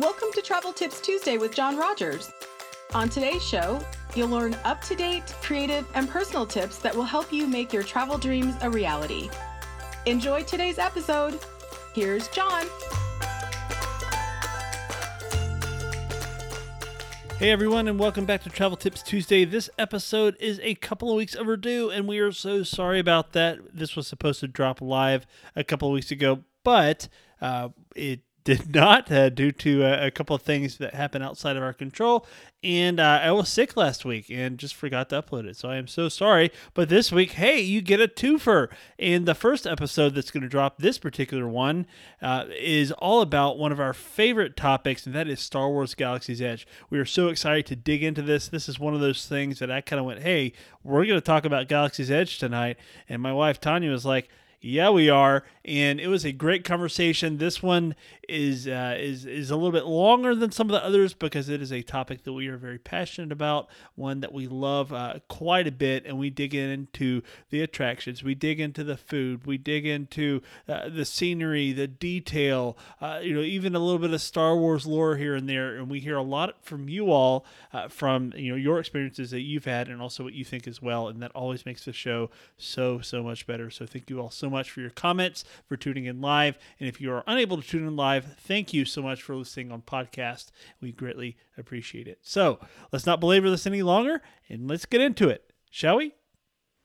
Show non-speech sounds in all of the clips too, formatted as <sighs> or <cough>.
Welcome to Travel Tips Tuesday with John Rogers. On today's show, you'll learn up to date, creative, and personal tips that will help you make your travel dreams a reality. Enjoy today's episode. Here's John. Hey everyone, and welcome back to Travel Tips Tuesday. This episode is a couple of weeks overdue, and we are so sorry about that. This was supposed to drop live a couple of weeks ago, but uh, it did not uh, due to a, a, couple of things that happened outside of our control. And uh, I was sick last week and just forgot to upload it. So I am so sorry. But this week, hey, you get a twofer. And the first episode that's going to drop, this particular one, uh, is all about one of our favorite topics, and that is Star Wars Galaxy's Edge. We are so excited to dig into this. This is one of those things that I kind of went, hey, we're going to talk about Galaxy's Edge tonight. And my wife, Tanya, was like, yeah, we are, and it was a great conversation. This one is uh, is is a little bit longer than some of the others because it is a topic that we are very passionate about, one that we love uh, quite a bit, and we dig into the attractions, we dig into the food, we dig into uh, the scenery, the detail, uh, you know, even a little bit of Star Wars lore here and there, and we hear a lot from you all, uh, from you know your experiences that you've had, and also what you think as well, and that always makes the show so so much better. So thank you all so much for your comments, for tuning in live. And if you are unable to tune in live, thank you so much for listening on podcast. We greatly appreciate it. So let's not belabor this any longer and let's get into it, shall we?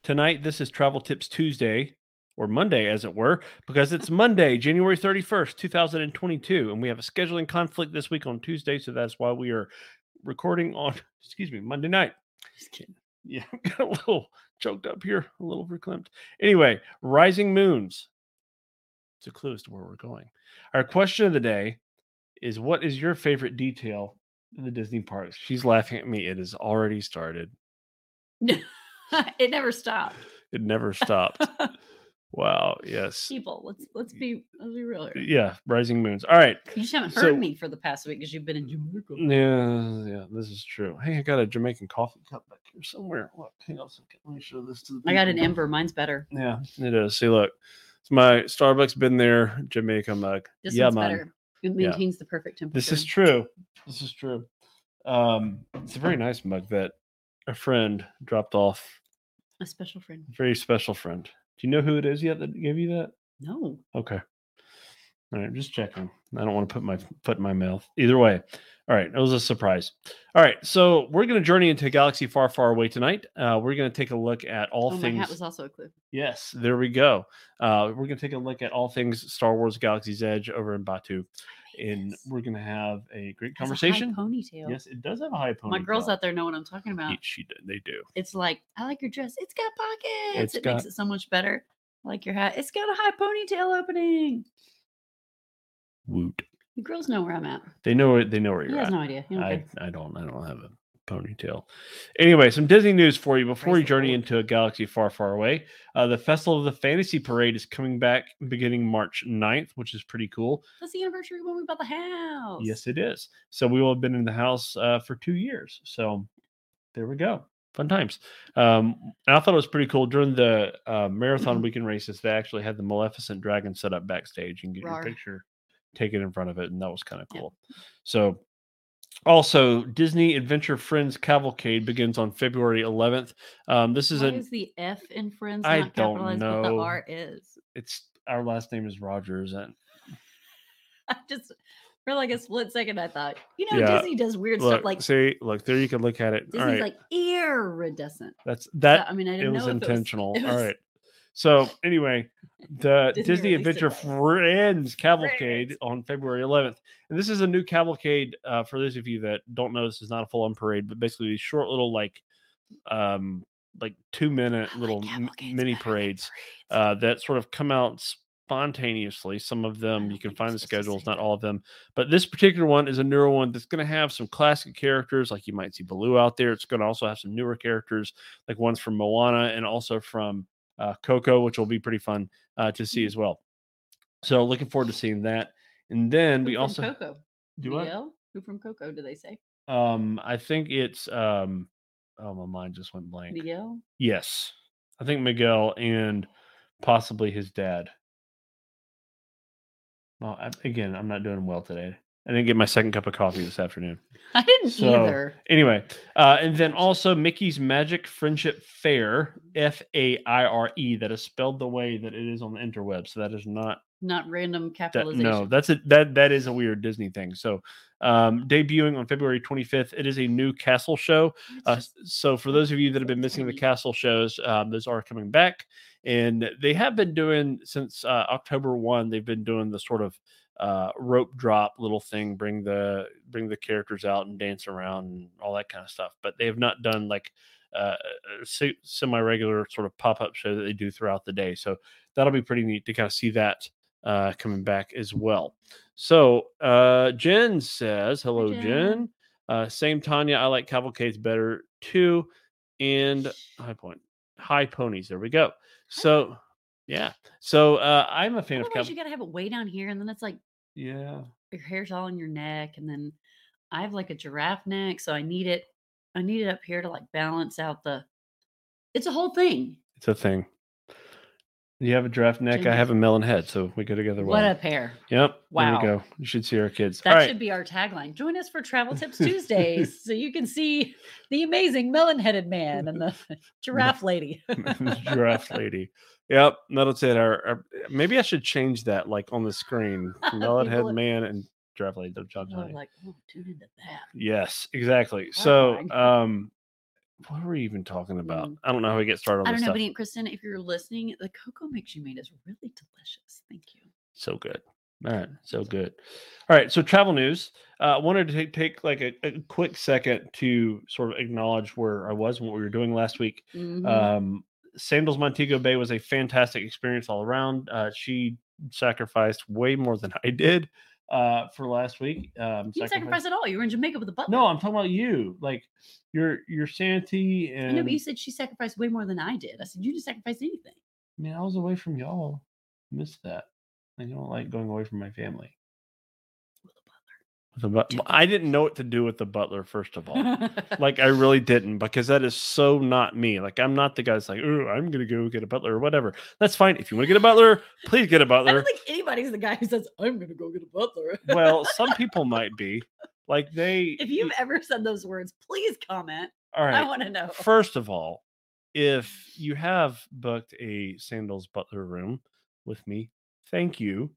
Tonight, this is Travel Tips Tuesday, or Monday, as it were, because it's Monday, January 31st, 2022. And we have a scheduling conflict this week on Tuesday. So that's why we are recording on, <laughs> excuse me, Monday night. Just kidding. Yeah, <laughs> got a little choked up here, a little verklempt. Anyway, rising moons. It's a clue as to where we're going. Our question of the day is what is your favorite detail in the Disney parks? She's laughing at me. It has already started. <laughs> it never stopped. It never <laughs> stopped. Wow. Yes. People, let's let's be let's be real here. Yeah. Rising moons. All right. You just haven't heard so, me for the past week because you've been in Jamaica. Yeah. Yeah. This is true. Hey, I got a Jamaican coffee cup back here somewhere. Look, hang on a second. Let me show this to the. People. I got an Ember. Mine's better. Yeah, it is. See, look, it's my Starbucks been there Jamaica mug. This yeah, one's man. better. It maintains yeah. the perfect temperature. This is true. This is true. Um, it's a very nice mug that a friend dropped off. A special friend. Very special friend. Do you know who it is yet that gave you that? No. Okay. All right, just checking. I don't want to put my foot in my mouth. Either way. All right, it was a surprise. All right, so we're going to journey into a galaxy far, far away tonight. Uh, we're going to take a look at all oh, things. My hat was also a clue. Yes, there we go. Uh, we're going to take a look at all things Star Wars Galaxy's Edge over in Batuu, and we're going to have a great conversation. A ponytail. Yes, it does have a high ponytail. My girls out there know what I'm talking about. She, they do. It's like I like your dress. It's got pockets. It's it got, makes it so much better. I like your hat. It's got a high ponytail opening. Woot. The girls know where I'm at. They know where they know where you're he has at. no idea. I, I don't. I don't have a ponytail. Anyway, some Disney news for you before you journey into a galaxy far, far away. Uh, the Festival of the Fantasy Parade is coming back beginning March 9th, which is pretty cool. That's the anniversary when we bought the house. Yes, it is. So we will have been in the house uh, for two years. So there we go. Fun times. Um, and I thought it was pretty cool during the uh, marathon weekend races. They actually had the Maleficent dragon set up backstage and get Rawr. your picture taken in front of it, and that was kind of cool. Yeah. So also, Disney Adventure Friends Cavalcade begins on February 11th. Um, this is what a. Is the F in Friends? I don't know. But the R is. It's our last name is Rogers, and <laughs> I just for like a split second, I thought, you know, yeah. Disney does weird look, stuff like. See, look there, you can look at it. Disney's All right. like iridescent. That's that. I mean, I didn't it was know intentional. It was, <laughs> it was, All right. So anyway, the Disney Disney, Adventure. Friends Cavalcade Friends. on February 11th, and this is a new cavalcade. Uh, for those of you that don't know, this is not a full-on parade, but basically these short little like, um, like two-minute little m- mini parades parades. uh, that sort of come out spontaneously. Some of them you can find the schedules, not all of them. But this particular one is a newer one that's going to have some classic characters, like you might see Baloo out there. It's going to also have some newer characters, like ones from Moana and also from Coco, which will be pretty fun uh, to see Mhm. as well. So looking forward to seeing that. And then Who we from also Coco. do what? Who from Coco? Do they say Um, I think it's um, oh my mind just went blank. Miguel? Yes, I think Miguel and possibly his dad. Well, I, again, I'm not doing well today. I didn't get my second cup of coffee this afternoon. <laughs> I didn't So, either. Anyway, uh, and then also Mickey's Magic Friendship Fair, F A I R E, that is spelled the way that it is on the interweb. So that is not Not random that. capitalization. No, that's a that that is a weird Disney thing. So, um, debuting on February 25th, it is a new castle show. Uh, so for those of you that have been missing the castle shows, um, those are coming back, and they have been doing since uh, October one. They've been doing the sort of uh, rope drop little thing, bring the bring the characters out and dance around and all that kind of stuff. But they have not done like uh, a semi-regular sort of pop-up show that they do throughout the day. So that'll be pretty neat to kind of see that uh, coming back as well. So uh, Jen says, "Hello, Jen. Jen." Uh, same Tanya. I like cavalcades better too. And high point, high ponies. There we go. So yeah. So uh, I'm a fan of Otherwise, you gotta have it way down here, and then it's like Yeah. your hair's all on your neck, and then I have like a giraffe neck, so I need it. I need it up here to like balance out the. It's a whole thing. It's a thing. You have a giraffe neck. I have a melon head, so we go together well. What a pair! Yep. Wow. There we go. You should see our kids. That All right. should be our tagline. Join us for Travel <laughs> Tips Tuesdays, so you can see the amazing melon-headed man and the <laughs> giraffe lady. <laughs> giraffe lady. Yep, that'll say it. Our, our- maybe I should change that, like on the screen. <laughs> Melon head People- man and giraffe lady. People are me. like, oh, tune into that. Yes, exactly. So, Tagline. um, what were we even talking about? Mm. I don't know how we get started on I don't know, stuff. but Aunt Kristen, if you're listening, the cocoa mix you made is really delicious. Thank you. so good. All right, so good. All right, so travel news. Uh, I wanted to take, take like a, a quick second to sort of acknowledge where I was and what we were doing last week. Mhm. Um, Sandals Montego Bay was a fantastic experience all around. Uh, she sacrificed way more than <laughs> I did uh, for last week. Um, you didn't sacrifice at all. You were in Jamaica with a butler. No, I'm talking about you. Like your your sanity I and know, but you said she sacrificed way more than I did. I said you didn't sacrifice anything. I mean, I was away from y'all. Missed that. I don't like going away from my family. The but- I didn't know what to do with the butler. First of all, <laughs> like I really didn't because that is so not me. Like I'm not the guy that's like, oh, I'm gonna go get a butler or whatever. That's fine. If you want to get a butler, please get a butler. don't think anybody's the guy who says I'm going to go get a butler. well, some <laughs> people might be. Like they if you've ever said those words, please comment. all I want to know. First of all, if you have booked a Sandals Butler room with me, thank you.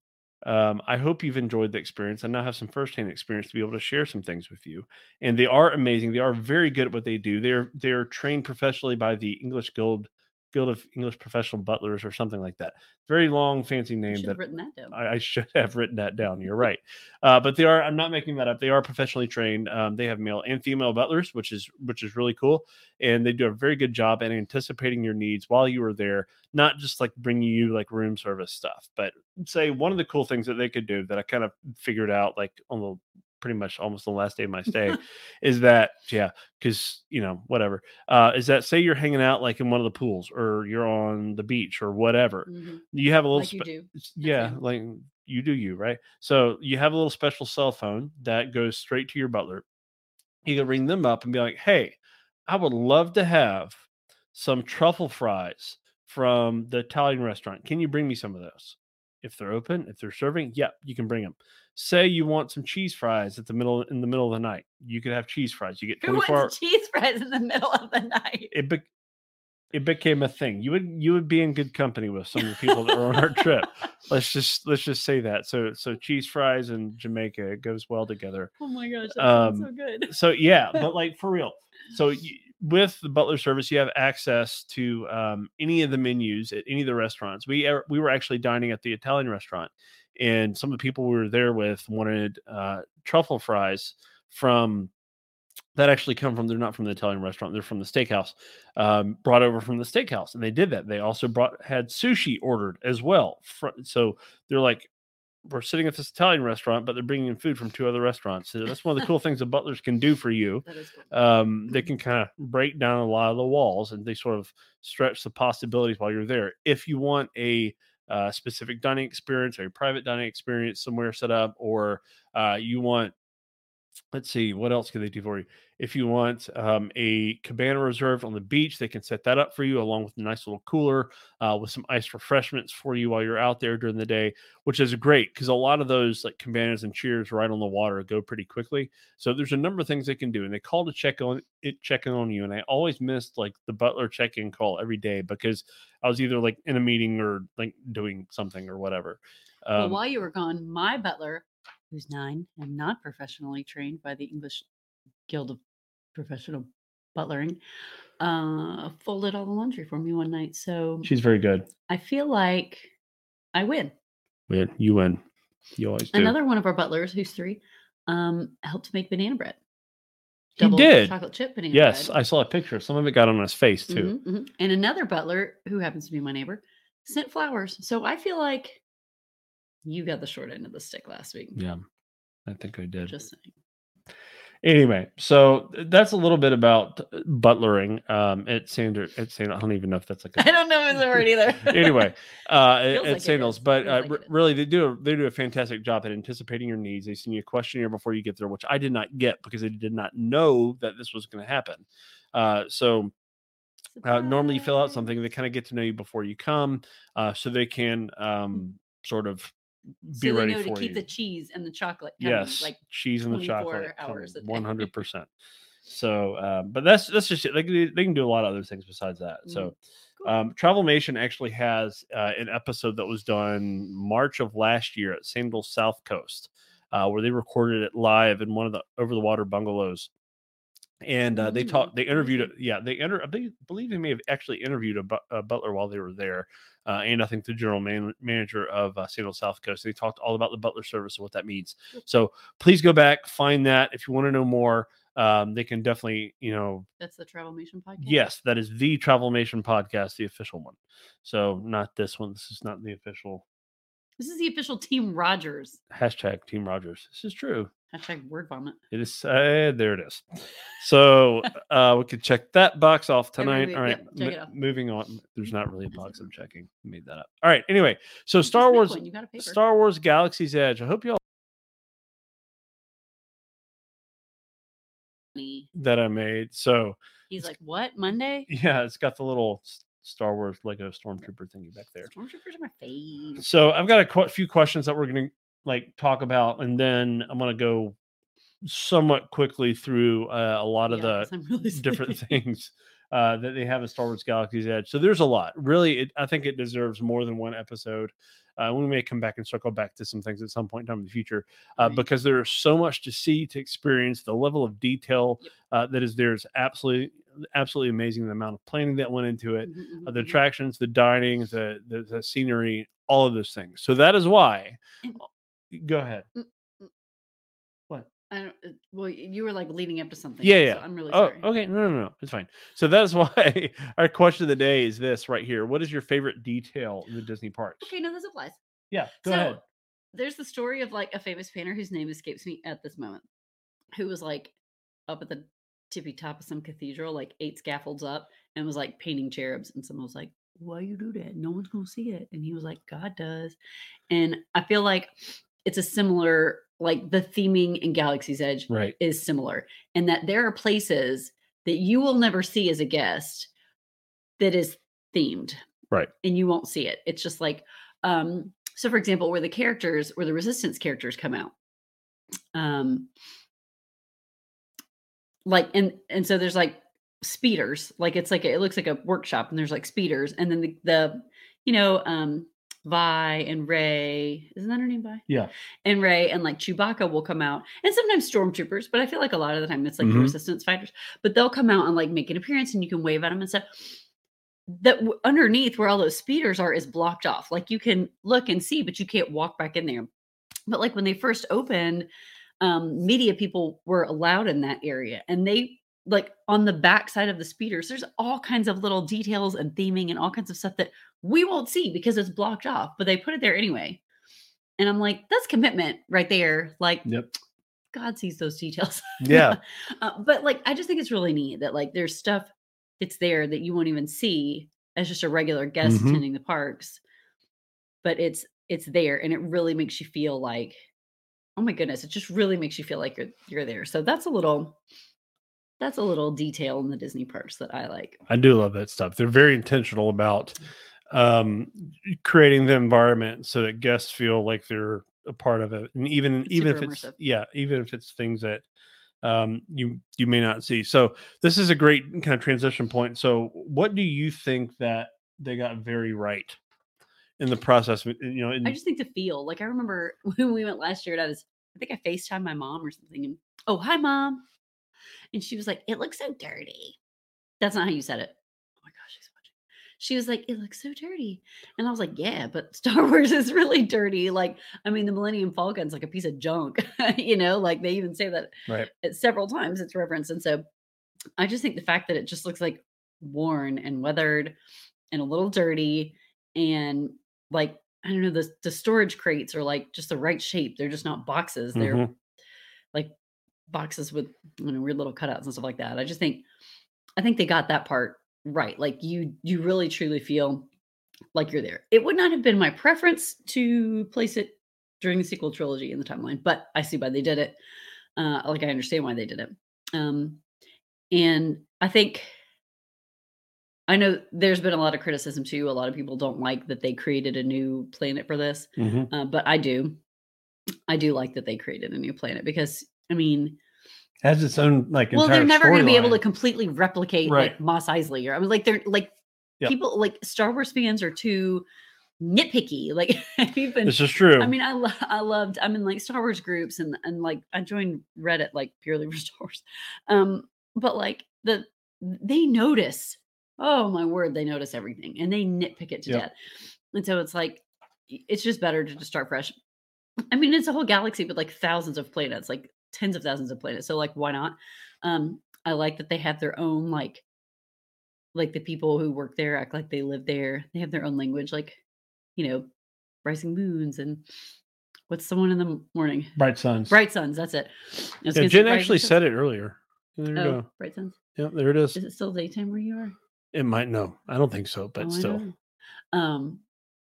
Um, I hope you've enjoyed the experience. I now have some firsthand experience to be able to share some things with you. And they are amazing. They are very good at what they do. They're they're trained professionally by the English Guild Guild of English Professional Butlers or something like that. Very long, fancy name should that have written that down. I, I should <laughs> have written that down. You're right, uh, but they are. I'm not making that up. They are professionally trained. Um, they have male and female butlers, which is which is really cool, and they do a very good job at anticipating your needs while you are there. Not just like bringing you like room service stuff, but say one of the cool things that they could do that I kind of figured out like on the pretty much almost the last day of my stay is that yeah because you know whatever uh is that say you're hanging out like in one of the pools or you're on the beach or whatever Mhm, you have a little Like you spe- do. yeah you. like you do you right? So you have a little special cell phone that goes straight to your butler. You can ring them up and be like hey i would love to have some truffle fries from the italian restaurant. Can you bring me some of those if they're open if they're serving yep you can bring them say you want some cheese fries at the middle in the middle of the night you could have cheese fries you get 24 wants <laughs> cheese fries in the middle of the night? it be- it became a thing. You would you would be in good company with some of the people that were on our trip. <laughs> Let's just let's just say that. So so cheese fries and Jamaica it goes well together. Oh my gosh, that sounds Um, so good. So yeah, but <laughs> like for real. So you, with the butler service, you have access to um, any of the menus at any of the restaurants. We we were actually dining at the Italian restaurant, and some of the people we were there with wanted uh, truffle fries from that actually come from they're not from the Italian restaurant they're from the steakhouse um, brought over from the steakhouse and they did that they also brought had sushi ordered as well so they're like we're sitting at this Italian restaurant but they're bringing in food from two other restaurants so that's one of the cool <laughs> things that butlers can do for you That is cool. um, they can kind of break down a lot of the walls and they sort of stretch the possibilities while you're there. If you want a uh, specific dining experience or a private dining experience somewhere set up, or uh, you want, let's see, what else can they do for you? If you want um, a cabana reserved on the beach, they can set that up for you along with a nice little cooler uh, with some ice refreshments for you while you're out there during the day, which is great because a lot of those like cabanas and cheers right on the water go pretty quickly. So there's a number of things they can do, and they call to check on it, checking on you. And I always missed like the butler check-in call every day because I was either like in a meeting or like doing something or whatever. well, Um, while you were gone, my butler, who's nine and not professionally trained by the English Guild of Professional Butlering, uh, folded all the laundry for me one night. So she's very good. I feel like I win. Win, you win. You always do. Another one of our butlers, who's three, um, helped make banana bread. He did. chocolate chip banana Yes, bread. I saw a picture. Some of it got on his face too. Mhm, mhm. And another butler, who happens to be my neighbor, sent flowers. So I feel like you got the short end of the stick last week. Yeah, I think I did. Just saying. Anyway, so that's a little bit about uh, butlering um, at Sander. At Sand, I don't even know if that's like <laughs> I a don't know if it's a word either. <laughs> anyway, uh, <laughs> at, like Sandals, but uh, like r- really they do a, they do a fantastic job at anticipating your needs. They send you a questionnaire before you get there, which I did not get because I did not know that this was going to happen. Uh, so uh, normally you fill out something they kind of get to know you before you come, uh, so they can um, sort of be they ready know for to keep you. the cheese and the chocolate. yes, Like cheese and the chocolate, hours one hundred <laughs> percent. So, uh, but that's that's just it. They can, do, they can do a lot of other things besides that. So, cool. um, Travelmation actually has uh, an episode that was done March of last year at Sandals South Coast, uh, where they recorded it live in one of the over the water bungalows. And uh, they Mm, talked. They interviewed. Yeah, they enter. I believe they may have actually interviewed a, a butler while they were there, uh, and I think the general man- manager of uh, Sandals South Coast. They talked all about the butler service and what that means. So please go back, find that if you want to know more. Um, they can definitely, you know, That's the Travelmation podcast. Yes, that is the Travelmation podcast, the official one. So not this one. This is not the official This is the official Team Rogers. hashtag Team Rogers. This is true. Hashtag word vomit. It is. Uh, there it is. So uh, we could check that box off tonight. All right. yep, check mo- it off. moving on. There's not really a box I'm checking. Made that up. All right. Anyway, so Star Wars. You got a paper. Star Wars Galaxy's Edge. I hope y'all that I made. So He's like, what? Monday? yeah, it's got the little Star Wars Lego Stormtrooper thingy back there. Stormtroopers are my fave. So I've got a qu- few questions that we're going to like talk about, and then I'm going to go somewhat quickly through uh, a lot of Yeah, the really <laughs> different things uh, that they have in Star Wars Galaxy's Edge. So there's a lot. Really, it, I think it deserves more than one episode. Uh, we may come back and circle back to some things at some point in time in the future uh, Right. because there's so much to see, to experience. The level of detail uh, that is there is absolutely, absolutely amazing. The amount of planning that went into it, Mhm, uh, mhm, the mhm. attractions, the dining, the, the the scenery, all of those things. So that is why. Go ahead. I don't, uh, well, you were like leading up to something. Yeah, so yeah. I'm really Oh, sorry. okay. No, no, no. It's fine. So that is <laughs> why our question of the day is this right here. What is your favorite detail in the Disney parks? Okay, no, this applies. Yeah, go so ahead. there's the story of like a famous painter whose name escapes me at this moment, who was like up at the tippy top of some cathedral, like eight scaffolds up, and was like painting cherubs. And someone was like, "Why you do that? No one's gonna see it." And he was like, "God does." And I feel like it's a similar, like the theming in Galaxy's Edge Right. is similar, and that there are places that you will never see as a guest that is themed Right. and you won't see it. It's just like, um, so for example, where the characters, where the resistance characters come out, um, like and and so there's like speeders, like it's like a, it looks like a workshop, and there's like speeders, and then the the you know um Vi and Rey, isn't that her name? Vi Yeah. and Rey and like Chewbacca will come out, and sometimes stormtroopers, but I feel like a lot of the time it's like the Mhm. resistance fighters. But they'll come out and like make an appearance, and you can wave at them and stuff. That w- underneath where all those speeders are is blocked off. Like you can look and see, but you can't walk back in there. But like when they first opened, um, media people were allowed in that area, and they like on the back side of the speeders. There's all kinds of little details and theming and all kinds of stuff that we won't see because it's blocked off, but they put it there anyway. And I'm like, that's commitment right there. Like, Yep. God sees those details. Yeah. <laughs> uh, but like, I just think it's really neat that like there's stuff that's there that you won't even see as just a regular guest Mhm. attending the parks, but it's it's there and it really makes you feel like, oh my goodness, it just really makes you feel like you're you're there. So that's a little that's a little detail in the Disney parks that I like. I do love that stuff. They're very intentional about um, creating the environment so that guests feel like they're a part of it, and even It's even if super it's immersive. yeah, even if it's things that um, you you may not see. So this is a great kind of transition point. So what do you think that they got very right in the process? You know, in, I just think the feel. Like I remember <laughs> when we went last year, and I was, I think I FaceTimed my mom or something, and oh hi mom, and she was like, "It looks so dirty." That's not how you said it. Oh my gosh, she's watching. She was like, "It looks so dirty," and I was like, "Yeah, but <laughs> Star Wars is really dirty." Like, I mean, the Millennium Falcon's like a piece of junk, <laughs> you know. Like they even say that right. several times. It's referenced, and so I just think the fact that it just looks like worn and weathered and a little dirty and like I don't know the the storage crates are like just the right shape. They're just not boxes. They're Mhm. like boxes with you know weird little cutouts and stuff like that. I just think I think they got that part right. Like you you really truly feel like you're there. It would not have been my preference to place it during the sequel trilogy in the timeline, but I see why they did it. Uh, like I understand why they did it. Um, and I think I know there's been a lot of criticism too. A lot of people don't like that they created a new planet for this, Mhm. uh, but I do. I do like that they created a new planet because I mean, has its own like. well, they're never going to be able to completely replicate Right. like Mos Eisley or I mean, like they're like Yep. people like Star Wars fans are too nitpicky. Like <laughs> even This is true. I mean, I lo- I loved. I'm in like Star Wars groups and and like I joined Reddit like purely for <laughs> Star Wars, um. But like the they notice. Oh my word, they notice everything and they nitpick it to Yep. death. And so it's like it's just better to just start fresh. I mean, it's a whole galaxy with like thousands of planets, like tens of thousands of planets. So like, why not? Um, I like that they have their own like like the people who work there act like they live there. They have their own language, like you know, rising moons and what's the one in the morning? Bright Suns. Bright suns. That's it. I Yeah, Jen actually said it earlier. There you Oh, go. bright suns. Yep, there it is. Is it still daytime where you are? It might no, I don't think so, but Oh, still. know. Um,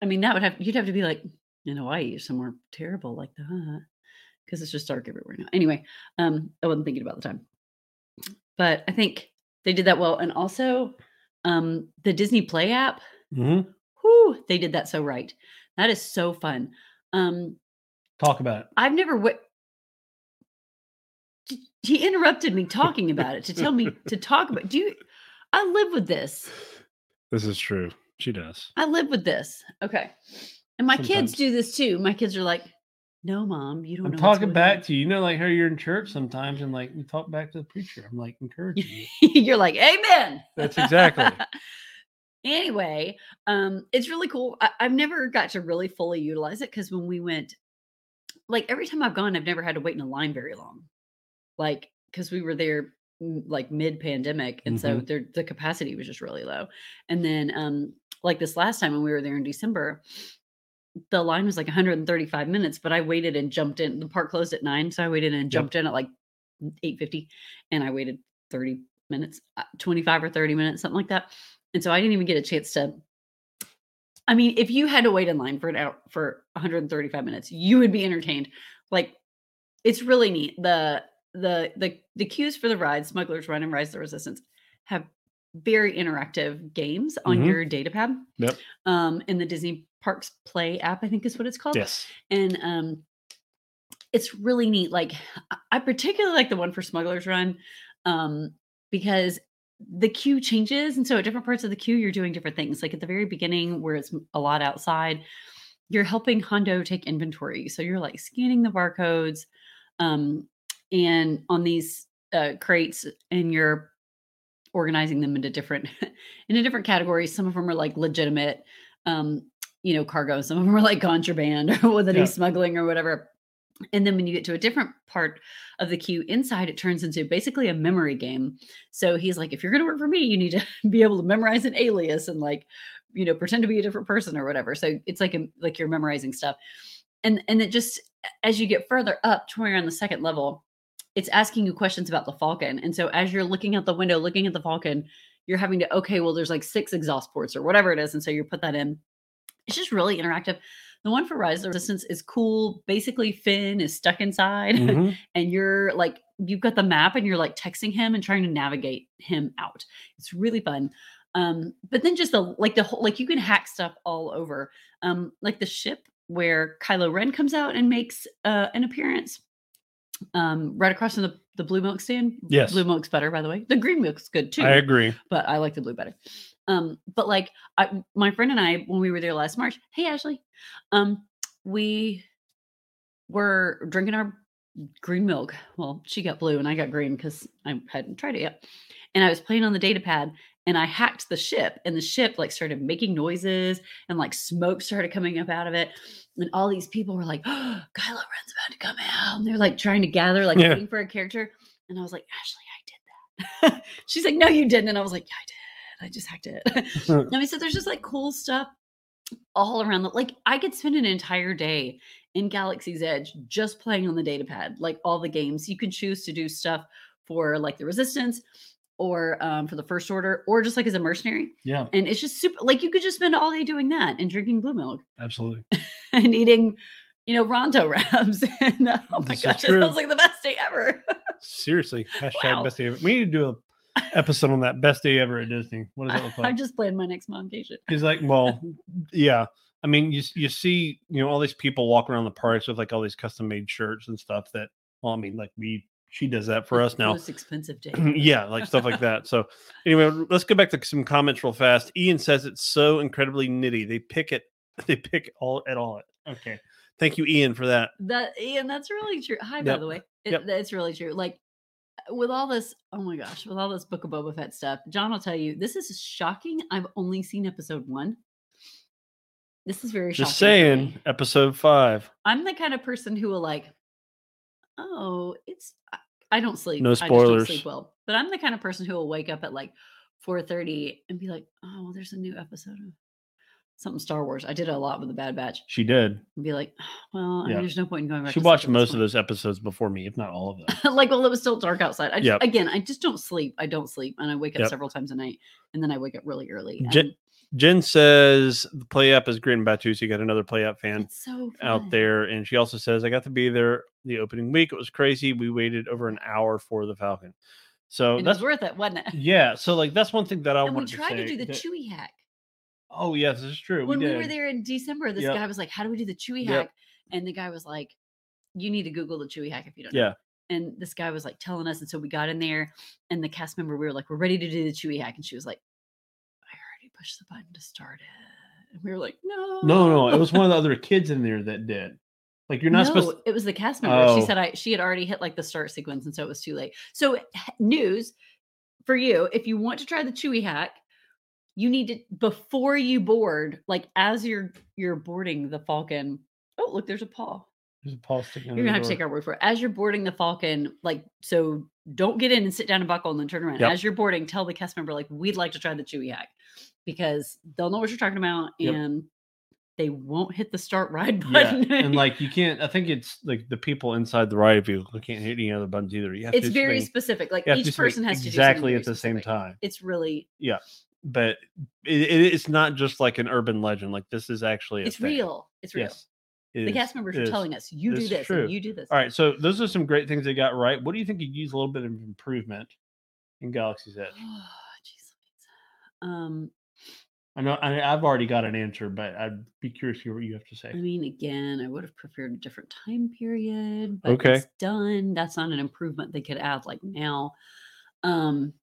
I mean, that would have you'd have to be like in Hawaii or somewhere terrible like that because it's just dark everywhere now. Anyway, um, I wasn't thinking about the time, but I think they did that well, and also um, the Disney Play app. hmm Whoo, they did that so right. That is so fun. Um, Talk about it. I've never. D- he interrupted me talking about it to tell me <laughs> to talk about. Do you? I live with this. This is true. She does. I live with this. Okay. And my Sometimes. kids do this too. My kids are like, no, mom, you don't I'm talking back to you. You know, like how you're in church sometimes, and like you talk back to the preacher. I'm like <laughs> encouraging you. You're like, amen. That's exactly. <laughs> anyway, um, it's really cool. I, I've never got to really fully utilize it because when we went, like every time I've gone, I've never had to wait in a line very long. Like, because we were there mm, like mid pandemic. And so Mm-hmm. there, the capacity was just really low. And then, um, like this last time when we were there in December, the line was like 135 minutes, but I waited and jumped in. The park closed at nine, so I waited and jumped in at like 8:50, and I waited 30 minutes, uh, 25 or 30 minutes, something like that. And so I didn't even get a chance to. I mean, if you had to wait in line for an hour for 135 minutes, you would be entertained. Like, it's really neat. The the the the queues for the rides, Smugglers Run and Rise of the Resistance, have very interactive games on Mhm. your data pad. Yep. Um, in the Disney Parks Play app, I think is what it's called Yes. and um it's really neat like I- particularly like the one for smugglers run um because the queue changes and so at different parts of the queue you're doing different things like at the very beginning where it's a lot outside you're helping hondo take inventory so you're like scanning the barcodes um and on these uh, crates and you're organizing them into different <laughs> into different categories some of them are like legitimate um you know cargo. Some of them are like contraband <laughs> or whether Yeah. he's smuggling or whatever. And then when you get to a different part of the queue inside it turns into basically a memory game. So he's like if you're going to work for me you need to <laughs> be able to memorize an alias and like you know pretend to be a different person or whatever. So it's like a, like you're memorizing stuff. And and it just as you get further up to where you're on the second level it's asking you questions about the falcon. And so as you're looking out the window looking at the falcon you're having to okay well there's like six exhaust ports or whatever it is. And so you put that in it's just really interactive the one for rise of the resistance is cool basically finn is stuck inside <laughs> Mhm. and you're like you've got the map and you're like texting him and trying to navigate him out. It's really fun. Um, but then just the like the whole like you can hack stuff all over. Um, like the ship where Kylo Ren comes out and makes uh, an appearance. Um, right across from the, the blue milk stand. Yes. Blue milk's better, by the way. The green milk's good too I agree. but I like the blue better. Um, but like I, my friend and I, when we were there last March, hey Ashley, um, we were drinking our green milk. Well, she got blue and I got green because I hadn't tried it yet. And I was playing on the data pad and I hacked the ship and the ship like started making noises and like smoke started coming up out of it. And all these people were like, oh, <gasps> Kylo Ren's about to come out. And they're like trying to gather, like Yeah. waiting for a character. And I was like, Ashley, I did that. <laughs> She's like, no, you didn't. And I was like, yeah, I did. I just hacked it. <laughs> <laughs> I mean, so there's just like cool stuff all around the like I could spend an entire day in Galaxy's Edge just playing on the data pad, like all the games. You can choose to do stuff for like the resistance or um, for the first order or just like as a mercenary. Yeah, And it's just super like you could just spend all day doing that and drinking blue milk absolutely. <laughs> and eating, you know, Ronto wraps. and uh, oh my This is gosh, it true. sounds like the best day ever. Seriously, hashtag Wow. best day ever. We need to do a episode on that best day ever at Disney. What does that look like? <laughs> I like? just planned my next momcation. He's like, well, <laughs> yeah. I mean, you you see, you know, all these people walking around the parks with like all these custom made shirts and stuff. That, well, I mean, like we, she does that for us now. Most expensive day. <clears throat> yeah, like stuff like that. So anyway, let's go back to some comments real fast. Ian says it's so incredibly nitty. They pick it. <laughs> They pick all at all. Okay. Thank you, Ian, for that. That Ian, that's really true. Hi, by the way. It, Yep. That's really true. Like with all this, oh my gosh, with all this Book of Boba Fett stuff, John will tell you this is shocking. I've only seen episode one. This is very Just saying, episode five. I'm the kind of person who will like, oh, it's I- I don't sleep. No I just don't spoilers. sleep well. But I'm the kind of person who will wake up at like 4:30 and be like, oh, well, there's a new episode of something Star Wars. I did a lot with the Bad Batch. She did. And be like, <sighs> well, I mean, Yeah. there's no point in going back. She to watched most of those episodes before me, if not all of them. <laughs> like well it was still dark outside I just, Yep. again i just don't sleep i don't sleep and i wake up Yep. several times a night and then i wake up really early Jen- and Jen says the play app is great in Batuu. So you got another play app fan so out there. And she also says, I got to be there the opening week. It was crazy. We waited over an hour for the Falcon. So and it that's was worth it wasn't it yeah. So like that's one thing that I and we wanted tried to, to, do the that- Chewie hack Oh yes, this is true. when we, we, were there in december this Yep. guy was like how do we do the Chewie Yep. hack and the guy was like you need to google the Chewie hack if you don't know Yeah. and this guy was like telling us and so we got in there and the cast member we were like we're ready to do the Chewie hack and she was like i already pushed the button to start it and we were like no No, no, it was one of the other kids in there that did. Like you're not no, supposed. it was the cast member. She Oh. said I she had already hit like the start sequence, and so it was too late. So news for you: if you want to try the Chewie hack, you need to before you board, like as you're you're boarding the Falcon. Oh, look, there's a paw. There's a Paul sticking. You're gonna have to take our word for it. As you're boarding the Falcon, like so, don't get in and sit down and buckle and then turn around. Yep. As you're boarding, tell the cast member like we'd like to try the Chewie hack because they'll know what you're talking about Yep. and they won't hit the start <laughs> ride Yeah, button. and like you can't. I think it's like the people inside the ride vehicle can't hit any other buttons either. You have it's to very specific. Like you have to do each person has to do exactly at the same time. It's really But it, it, it's not just like an urban legend. Like this is actually a it's thing. real. It's real. Yes, it the is, cast members are is. telling us you do this true. and you do this. All right, so those are some great things they got right. What do you think you use a little bit of improvement in Galaxy's <sighs> Edge? Oh. Um, I know I, I've already got an answer, but I'd be curious to hear what you have to say. I mean, again, I would have preferred a different time period, but Okay. it's done. That's not an improvement they could add like now. Um,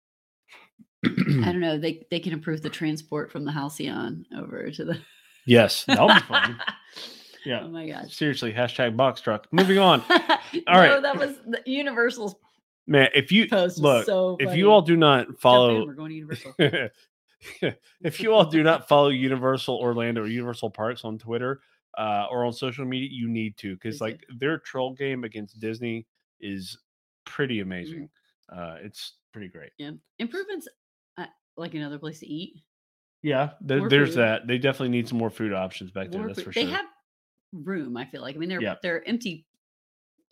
I <clears throat> don't know. They they can improve the transport from the Halcyon over to the. yes, that'll be fun. <laughs> Yeah. Oh my gosh. Seriously, hashtag box truck. Moving on, <laughs> All right. No, that was the Universal's man. If you post. look, so if you all do not in, follow we're going to Universal. <laughs> if you all do not follow Universal Orlando or Universal Parks on Twitter uh, or on social media, you need to because like their troll game against Disney is pretty Mm-hmm. amazing. Uh, it's pretty great. Yeah. Improvements, like another place to eat. Yeah, there, there's food. that. They definitely need some more food options back there. More That's food- for sure. They have room. I feel like. I mean, they're Yeah. they're empty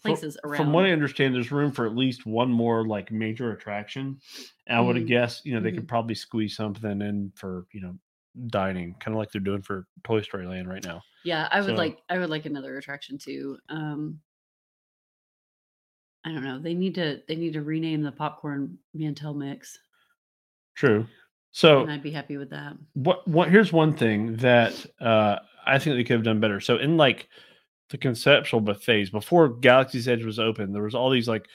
places around. From what I understand, there's room for at least one more like major attraction. And I would have Mhm. guessed, you know, they Mhm. could probably squeeze something in for you know dining, kind of like they're doing for Toy Story Land right now. yeah, I would so- like I would like another attraction too. Um, I don't know. They need to they need to rename the popcorn Mantel mix, True. So and I'd be happy with that. what what here's one thing that uh I think they could have done better. So in like the conceptual phase before Galaxy's Edge was open, there was all these like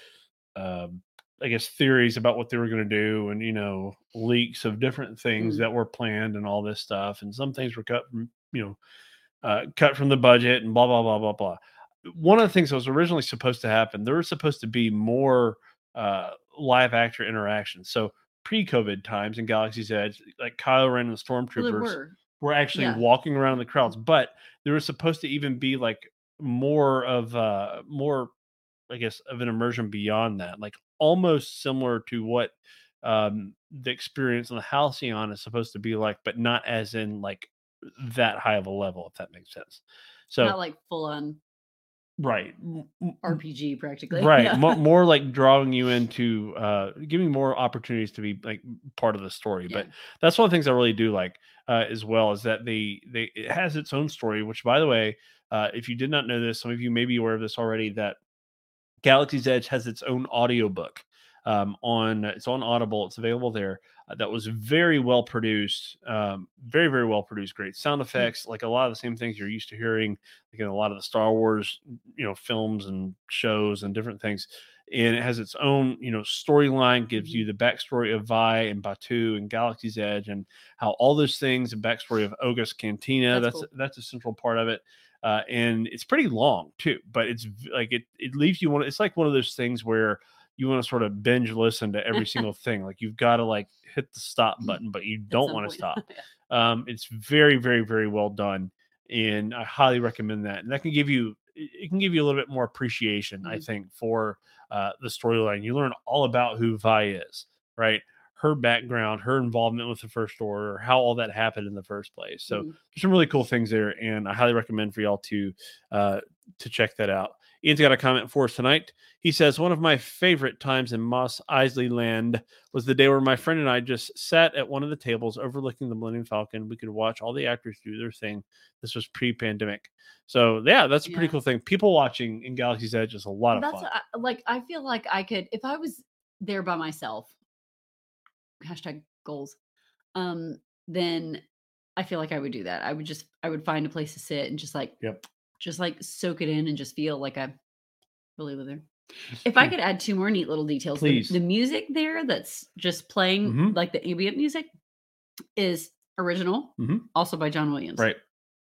um I guess theories about what they were going to do and you know leaks of different things Mhm. that were planned and all this stuff and some things were cut from you know uh, cut from the budget and blah blah blah blah blah. One of the things that was originally supposed to happen, there was supposed to be more uh, live actor interaction. So pre-COVID times in Galaxy's Edge, like Kylo Ren and the stormtroopers were. were actually Yeah. walking around the crowds, but there was supposed to even be like more of uh more I guess of an immersion beyond that, like almost similar to what um the experience on the Halcyon is supposed to be like, but not as in like that high of a level, if that makes sense. So Not like full on right. m- m- RPG practically. <laughs> right Yeah. mo- more like drawing you into uh giving more opportunities to be like part of the story but that's one of the things i really do like uh as well is that they they it has its own story which by the way uh if you did not know this some of you may be aware of this already that galaxy's edge has its own audiobook um on it's on audible it's available there uh, that was very well produced um very very well produced great sound effects like a lot of the same things you're used to hearing like in a lot of the Star Wars, you know, films and shows and different things. And it has its own, you know, storyline, gives Mm-hmm. you the backstory of Vi and Batuu and Galaxy's Edge and how all those things and backstory of Oga's Cantina, That's that's cool. that's, a central part of it. Uh, and it's pretty long too, but it's like it it leaves you want it's like one of those things where you want to sort of binge listen to every <laughs> single thing. Like you've got to like hit the stop button, but you don't want to <laughs> stop Yeah. um, it's very very very well done and i highly recommend that and that can give you it can give you a little bit more appreciation i Mhm. think for uh, the storyline you learn all about who vi is right her background her involvement with the first order how all that happened in the first place so Mhm. there's some really cool things there and i highly recommend for y'all to uh, to check that out ian's got a comment for us tonight he says one of my favorite times in Mos Eisley land was the day where my friend and I just sat at one of the tables overlooking the Millennium Falcon. We could watch all the actors do their thing. This was pre-pandemic, so yeah, that's a pretty Yeah. cool thing. People watching in Galaxy's Edge is a lot of That's fun. I- like I feel like I could if I was there by myself. Hashtag goals. Um, then I feel like I would do that. I would just I would find a place to sit and just like Yep. Just like soak it in and just feel like I really live there. If I could add two more neat little details, the- Please. the, music there that's just playing Mhm. like the ambient music is original, Mhm. also by John Williams. right?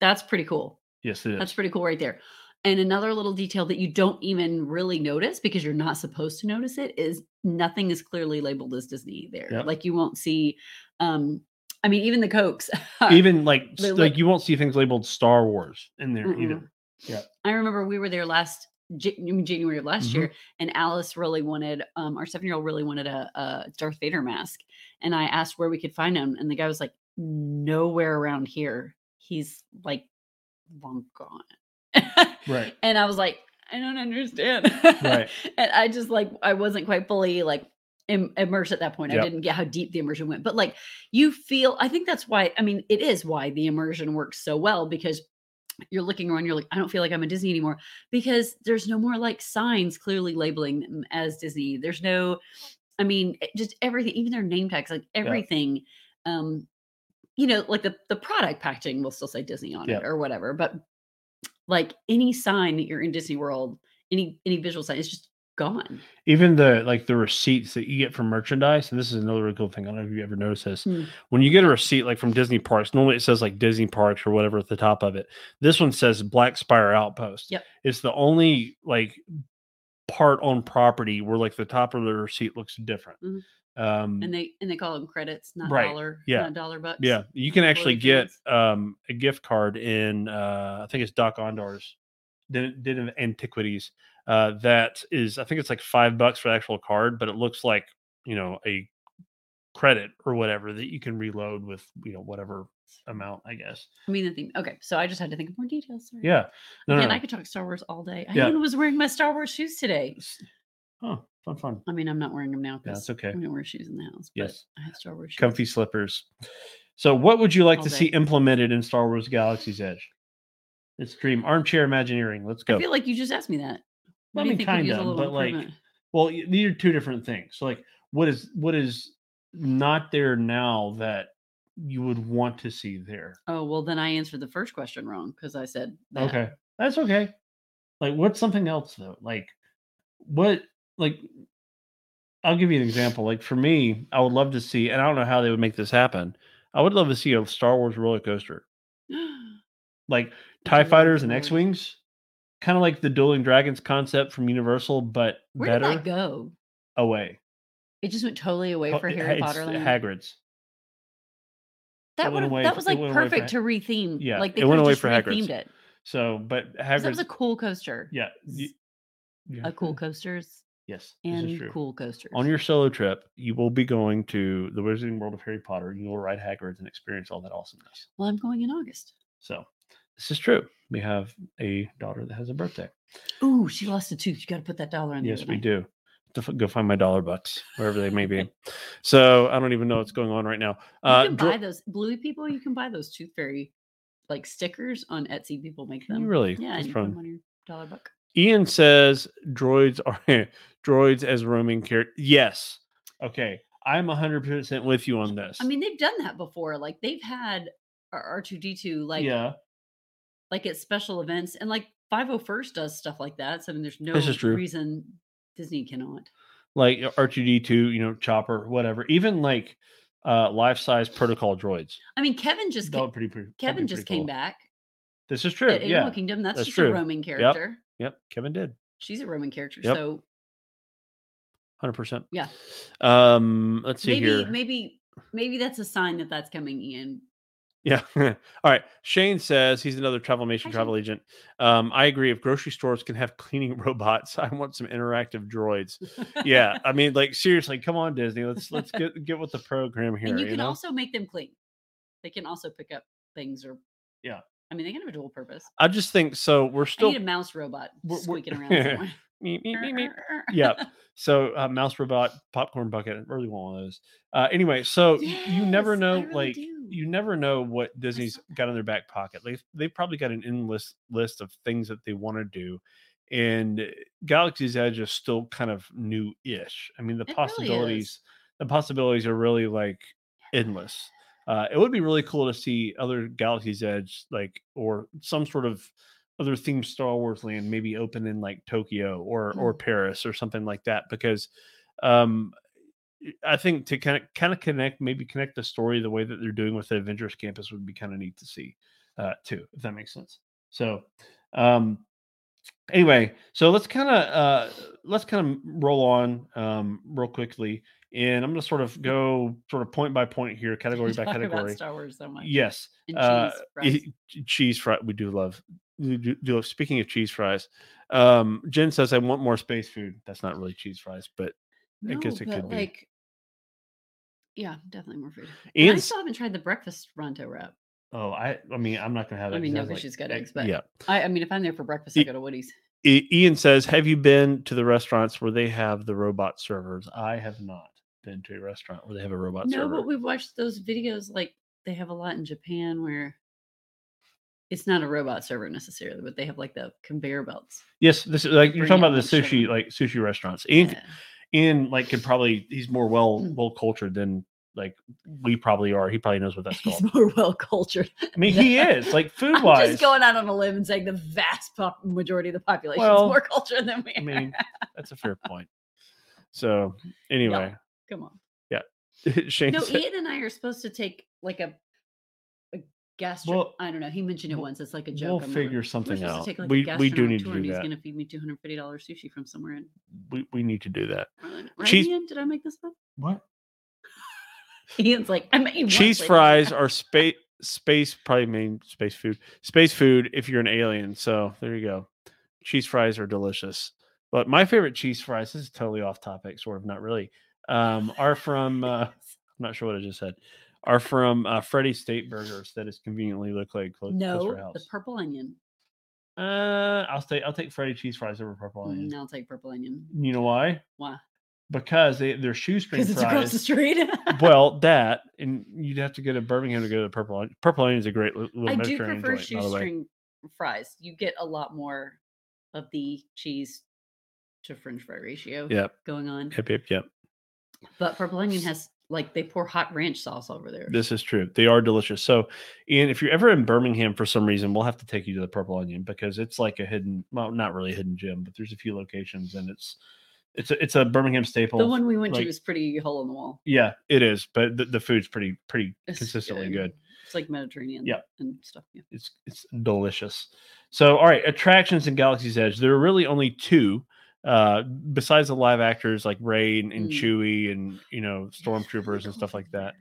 That's pretty cool. Yes, it is. That's pretty cool right there. And another little detail that you don't even really notice because you're not supposed to notice it is nothing is clearly labeled as Disney there. Yep. Like you won't see um I mean even the Cokes. <laughs> Even like like you won't see things labeled Star Wars in there Mm-mm. either. Yeah. I remember we were there last January of last Mhm. year and Alice really wanted um our 7-year-old really wanted a, a Darth Vader mask and I asked where we could find him and the guy was like nowhere around here. He's like long gone. Right. <laughs> And I was like, I don't understand. Right. <laughs> and I just like I wasn't quite fully like Im- immersed at that point. Yep. I didn't get how deep the immersion went. But like you feel I think that's why I mean it is why the immersion works so well because you're looking around you're like I don't feel like I'm a Disney anymore because there's no more like signs clearly labeling them as Disney. There's no I mean just everything even their name tags like everything um you know like the the product packaging will still say Disney on Yep. it or whatever but like any sign that you're in Disney World any any visual sign is just gone. Even the like the receipts that you get from merchandise, and this is another really cool thing. I don't know if you ever noticed this. Hmm. When you get a receipt like from Disney Parks, normally it says like Disney Parks or whatever at the top of it. This one says Black Spire Outpost. Yep. It's the only like part on property where like the top of the receipt looks different. Mhm. Um, and they and they call them credits, not Right, dollar, yeah, not dollar bucks. yeah, you can actually get um, a gift card in uh, I think it's Dok-Ondar's did did an antiquities uh, that is I think it's like five bucks for the actual card, but it looks like you know a credit or whatever that you can reload with you know whatever amount I guess. I mean the theme. Okay, so I just had to think of more details. Sorry. Yeah, no, no, no. I could talk Star Wars all day. I Yeah. even was wearing my Star Wars shoes today. Oh, fun, fun. I mean, I'm not wearing them now Yeah, because okay. I don't wear shoes in the house. But Yes. I have Star Wars shoes. Comfy slippers. So, what would you like All to see implemented in Star Wars Galaxy's Edge? It's dream armchair Imagineering. Let's go. I feel like you just asked me that. What I mean, think could use a kinda, but, like. Well, these are two different things. So, like, what is what is not there now that you would want to see there? Oh well, then I answered the first question wrong because I said that. Okay, that's okay. Like, what's something else though? Like, what? Like, I'll give you an example. Like for me, I would love to see, and I don't know how they would make this happen. I would love to see a Star Wars roller coaster, <gasps> like Tie Fighters and X Wings, kind of like the Dueling Dragons concept from Universal, but Where did better that go? away. It just went totally away for it- Harry it's Potter. Land. Hagrid's. that would away that was like away for perfect to retheme. Yeah, like they it went away just for Hagrid's. it. So, but Hagrid's. That was a cool coaster. yeah, you, you A cool to- coasters Yes, and cool coasters. On your solo trip, you will be going to the Wizarding World of Harry Potter. You will ride Hagrid's and experience all that awesomeness. well, I'm going in August. So, this is true. We have a daughter that has a birthday. Ooh, she lost a tooth. You got to put that dollar in there. Yes, we do. To f- go find my dollar bucks wherever they may be. So I don't even know what's going on right now. You Uh, can dro- buy those bluey people. You can buy those tooth fairy like stickers on Etsy. People make them. you really? Yeah, That's and you them on your dollar book. Ian says droids are <laughs> droids as roaming character. Yes. Okay. I'm 100% with you on this. I mean, they've done that before. Like they've had R two D two like yeah. Like at special events, and like Five O First does stuff like that. So I mean, there's no This is true. reason Disney cannot. Like R2D2, you know, Chopper, whatever. Even like uh life size protocol droids. I mean, Kevin just That ca- would pretty, pretty, Kevin just pretty came back This is true. at Animal Yeah. Kingdom. That's, that's just true. a roaming character. Yep. Kevin did. She's a Roman character. Yep. So 100%. Yeah. Um, let's see maybe here. maybe maybe that's a sign that that's coming, Ian. Yeah. <laughs> All right. Shane says he's another Travelmation Hi, travel agent. Um, I agree. If grocery stores can have <laughs> cleaning robots, I want some interactive droids. Yeah. I mean, like seriously, come on, Disney. Let's let's get get with the program here. and you you can know? also make them clean. They can also pick up things or Yeah. I mean, they can have a dual purpose. I just think so. We're I still need a mouse robot we're- we're- squeaking around <laughs> somewhere. Meep, meep, meep, meep. Yeah. So uh, mouse robot, popcorn bucket. I really want one of those. Uh, anyway, so y- you never know, really like do. you never know what Disney's got in their back pocket. They've they've probably got an endless list of things that they want to do, and uh, Galaxy's Edge is still kind of new-ish. I mean, the It really possibilities, the possibilities are really like endless. Uh, it would be really cool to see other Galaxy's Edge, like or some sort of other themed Star Wars land, maybe open in like Tokyo or or Mm. Paris or something like that, because um, I think to kind of kind of connect, maybe connect the story the way that they're doing with the Avengers Campus would be kind of neat to see, uh, too, if that makes sense. So, um, anyway, so let's kind of uh, let's kind of roll on um, real quickly, and I'm going to sort of go sort of point by point here, category by category. Star Wars so much. Yes, And uh, cheese fries. e- cheese fry. We do love. Do Speaking of cheese fries, um, Jen says I want more space food. That's not really cheese fries, but I guess it could be. yeah, definitely more food. And I still haven't tried the breakfast Ronto wrap. Oh, I. I mean, I'm not gonna have that. I mean, no, because she's got eggs, but yeah. I, I mean, if I'm there for breakfast, I go to Woody's. Ian says, "Have you been to the restaurants where they have the robot servers?" I have not been to a restaurant where they have a robot No, server. but we've watched those videos. Like they have a lot in Japan where it's not a robot server necessarily, but they have like the conveyor belts. yes, this is like you're talking about the sushi, like sushi restaurants. Ian, Yeah. Ian, like could probably he's more well Mm. well cultured than like we probably are. He probably knows what that's <laughs> He's called. more well cultured. I mean, he is like <laughs> food wise. just going out on a limb and saying the vast majority of the population Well, is more <laughs> cultured than we I are. mean, that's a fair point. So anyway, Come on. Yeah, Shane. No, said- Ian and I are supposed to take like a, a gastro. Well, I don't know. He mentioned it once. It's like a joke. we'll I'm figure something out. Like, we we do need to do and He's going to feed me $250 sushi from somewhere in. We we need to do that. Right, Cheese- Ian? Did I make this up? What? <laughs> Ian's like, I made cheese fries are space space probably mean space food space food if you're an alien so there you go cheese fries are delicious but my favorite cheese fries this is totally off topic sort of not really um are from uh <laughs> i'm not sure what i just said are from uh freddy state burgers that is conveniently look like close, close to no, the purple onion. uh i'll stay i'll take freddy cheese fries over purple onion Mm, I'll take purple onion. you know why Why? because they they're shoestring Because it's across the street. <laughs> well that and you'd have to go to birmingham to go to the purple onion purple onion is a great little I do prefer joint, by the way. shoestring fries. You get a lot more of the cheese to French fry ratio Yep. going on. Yep. Yep. Yep. But Purple Onion has like they pour hot ranch sauce over there. This is true. They are delicious. So, Ian, if you're ever in Birmingham for some reason, we'll have to take you to the Purple Onion because it's like a hidden, well, not really a hidden gem, but there's a few locations and it's it's a, it's a Birmingham staple. the one we went like- to is pretty hole in the wall. yeah, it is, but the, the food's pretty pretty It's consistently good. It's like Mediterranean Yeah. and stuff. Yeah. It's it's delicious. So, all right, attractions in Galaxy's Edge. There are really only two, uh, besides the live actors like Rey and, and Mm. Chewie and you know stormtroopers and stuff like that.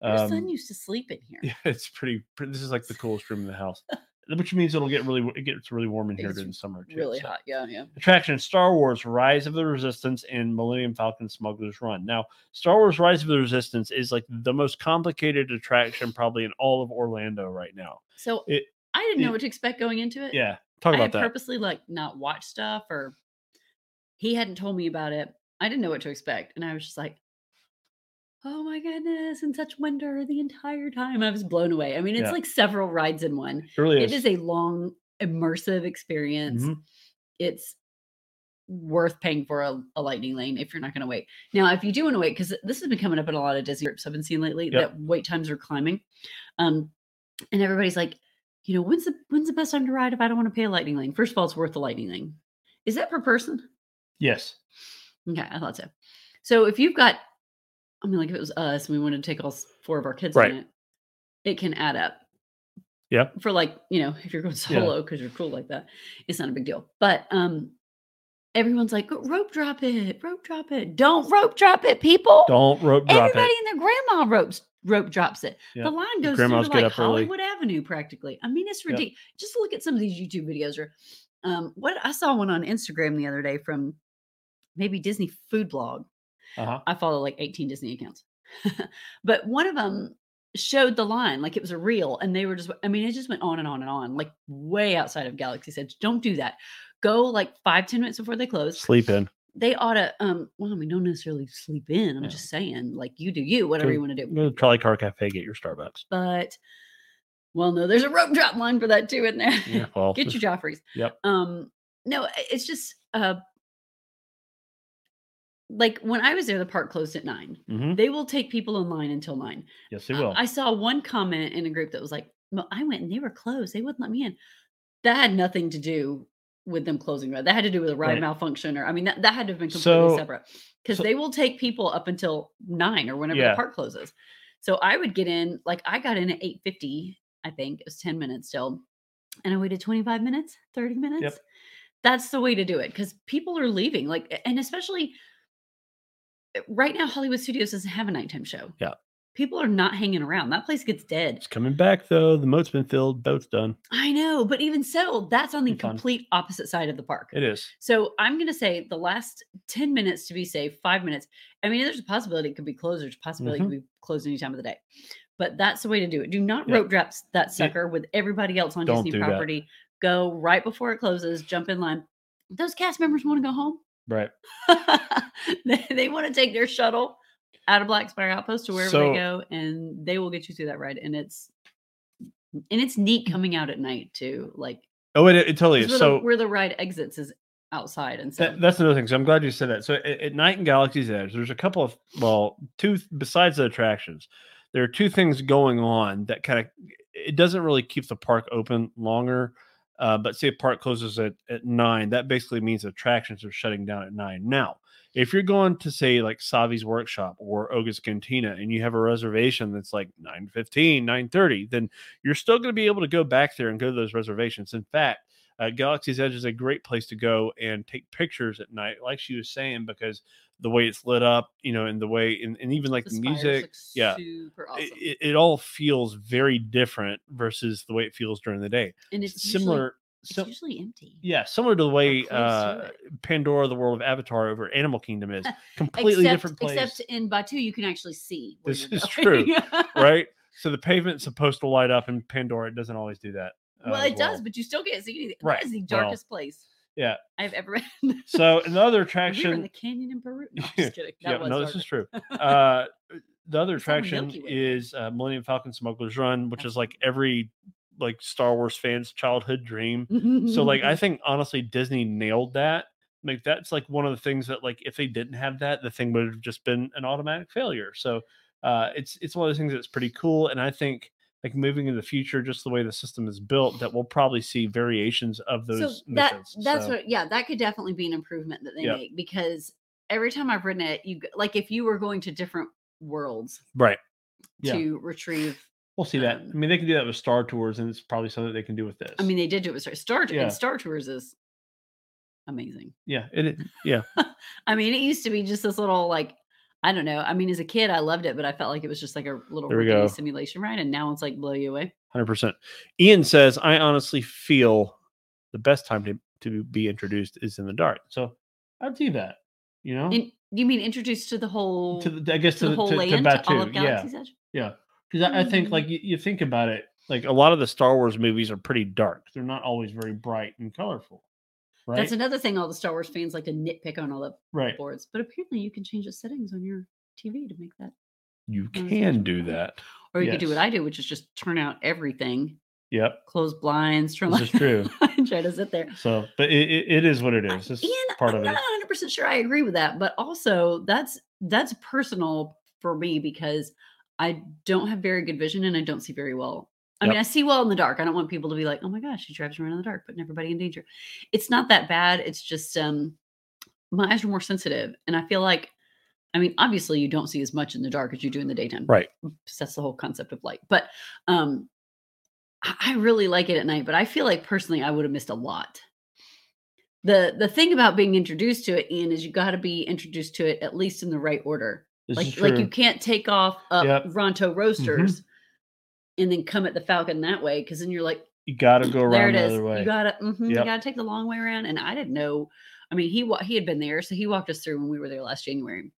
there. Your Um, son used to sleep in here. Yeah, <laughs> it's pretty, pretty. This is like the coolest room in the house, <laughs> which means it'll get really it gets really warm in here It's during the summer too. really so. hot. Yeah, yeah. Attraction: Star Wars: Rise of the Resistance and Millennium Falcon Smuggler's Run. Now, Star Wars: Rise of the Resistance is like the most complicated attraction probably in all of Orlando right now. So It- I didn't know it- what to expect going into it. Yeah, talk I about had that. purposely like not watch stuff or he hadn't told me about it. I didn't know what to expect. And I was just like, oh my goodness, in such wonder the entire time. I was blown away. I mean, it's Yeah. like several rides in one. It really It is a long, immersive experience. Mhm. It's worth paying for a, a lightning lane if you're not going to wait. Now, if you do want to wait, because this has been coming up in a lot of Disney groups I've been seeing lately, Yep. that wait times are climbing. Um, and everybody's like, you know, when's the when's the best time to ride if I don't want to pay a lightning lane? First of all, it's worth the lightning lane. Is that per person? Yes. Okay, I thought so. So if you've got, I mean, like if it was us and we wanted to take all four of our kids Right. on it, it can add up. Yeah. For like, you know, if you're going <laughs> solo because you're cool like that, it's not a big deal. But um everyone's like, rope drop it, rope drop it. Don't rope drop it, people. Don't rope drop Everybody it. Everybody and their grandma ropes rope drops it. Yeah. The line goes grandmas through like up early. Hollywood Avenue practically. I mean, it's ridiculous. Just look at some of these YouTube videos. Or um, what I saw one on Instagram the other day from maybe Disney Food Blog. Uh-huh. I follow like 18 Disney accounts, <laughs> but one of them showed the line like it was a reel, and they were just. I mean, it just went on and on and on, like way outside of galaxy's edge Don't do that. Go like five ten minutes before they close Sleep in. they ought to um well i mean don't necessarily sleep in i'm Yeah. just saying like you do you whatever Go- you want to do Go to Trolley Car Cafe, get your Starbucks. but well no there's a rope drop line for that too in there Yeah, well, <laughs> get your <laughs> joffreys Yep. um no it's just uh like when i was there the park closed at nine Mhm. they will take people in line until nine Yes, they will. I saw one comment in a group that was like, well, I went and they were closed. They wouldn't let me in. That had nothing to do with them closing. That had to do with a ride Right. malfunction, or I mean, that, that had to have been completely So- separate because so- they will take people up until nine or whenever Yeah. the park closes. So I would get in, like I got in at eight fifty. I think it was ten minutes still, and I waited twenty five minutes, thirty minutes. That's the way to do it because people are leaving. Like, and especially right now, Hollywood Studios doesn't have a nighttime show. Yeah. People are not hanging around. That place gets dead. it's coming back though. The moat's been filled. Boat's done. I know, but even so, that's on the fun. complete opposite side of the park. It is. So I'm going to say the last 10 minutes to be safe, five minutes. I mean, there's a possibility it could be closed. There's a possibility it could be closed any time of the day. But that's the way to do it. Do not Mm-hmm. Yeah. rope drop that sucker with everybody else on Don't Disney do that. property. Go right before it closes, jump in line. Those cast members want to go home. Right. <laughs> they, they want to take their shuttle out of Black Spire Outpost to wherever So- they go, and they will get you through that ride. And it's and it's neat mm. coming out at night too. Like Oh, it, it totally is. So the, where the ride exits is outside, and so That, that's another thing. So I'm glad you said that. So at, at night in Galaxy's Edge, there's a couple of well, two besides the attractions, there are two things going on that kind of it doesn't really keep the park open longer. Uh, but say a park closes at, at nine, that basically means attractions are shutting down at nine. Now, if you're going to say like Savi's workshop or Oga's Cantina and you have a reservation that's like 915, 930, then you're still going to be able to go back there and go to those reservations. In fact, uh, Galaxy's Edge is a great place to go and take pictures at night, like she was saying, because the way it's lit up, you know, and the way, and, and even like the, spires music, yeah, super awesome. it, it, all feels very different versus the way it feels during the day. and it's similar, Usually, it's usually empty. yeah, similar to the way to uh. Pandora, the world of Avatar over Animal Kingdom is <laughs> completely except, different place, Except in Batuu, you can actually see. This is going. <laughs> right? So the pavement's supposed to light up, and Pandora it doesn't always do that. Well, it does, but you still can't see anything. Right, That is the well, darkest place yeah. I've ever been. So another <laughs> we were in attraction the canyon in Peru. No, just <laughs> kidding. Yeah, no, this is true. <laughs> Uh, the other attraction is uh, Millennium Falcon Smuggler's Run, which is like every like Star Wars fan's childhood dream. So like I think honestly Disney nailed that Like that's like one of the things that like if they didn't have that, the thing would have just been an automatic failure. So uh, it's it's one of those things that's pretty cool, and I think like moving in the future, just the way the system is built, that we'll probably see variations of those so that missions. that's So, what yeah that could definitely be an improvement that they Yep. make because every time i've written it you like if you were going to different worlds right. Yeah. to retrieve We'll see that. I um, mean, they can do that with Star Tours, and it's probably something they can do with this. i mean they did do it with Star, Star Yeah. and star tours is amazing yeah, it, yeah, <laughs> i mean it used to be just this little like i don't know i mean as a kid i loved it but i felt like it was just like a little There we go. simulation ride and now it's like blow you away hundred percent. Ian says, I honestly feel the best time to to be introduced is in the dark. So I'd do that. You know, In, you mean introduced to the whole to the, I guess to to, the whole to, land to all Batuu. of Yeah, edge yeah. Because I, I think Mm. like you, you think about it, like a lot of the Star Wars movies are pretty dark. They're not always very bright and colorful. Right. That's another thing all the Star Wars fans like to nitpick on all the right. boards. But apparently you can change the settings on your TV to make that. You can do that. Or you could do what I do, which is just turn out everything, Yep. close blinds, turn This is true. <laughs> and try to sit there. So, but it, it, it is what it is. It's Ian, part I'm of not it. 100 percent sure I agree with that, but also that's that's personal for me because I don't have very good vision and I don't see very well. I mean, I see well in the dark. I don't want people to be like, "Oh my gosh, she drives around in the dark, putting everybody in danger." It's not that bad. It's just um, my eyes are more sensitive, and I feel like, I mean, obviously, you don't see as much in the dark as you do in the daytime, Right. that's the whole concept of light. But um, I really like it at night. But I feel like personally, I would have missed a lot the the thing about being introduced to it ian is you got to be introduced to it at least in the right order This like like you can't take off up Yep. Mm-hmm. ronto roasters and then come at the falcon that way because then you're like You got to go around the other way. you gotta mhm, you gotta take the long way around and i didn't know i mean he he had been there so he walked us through when we were there last january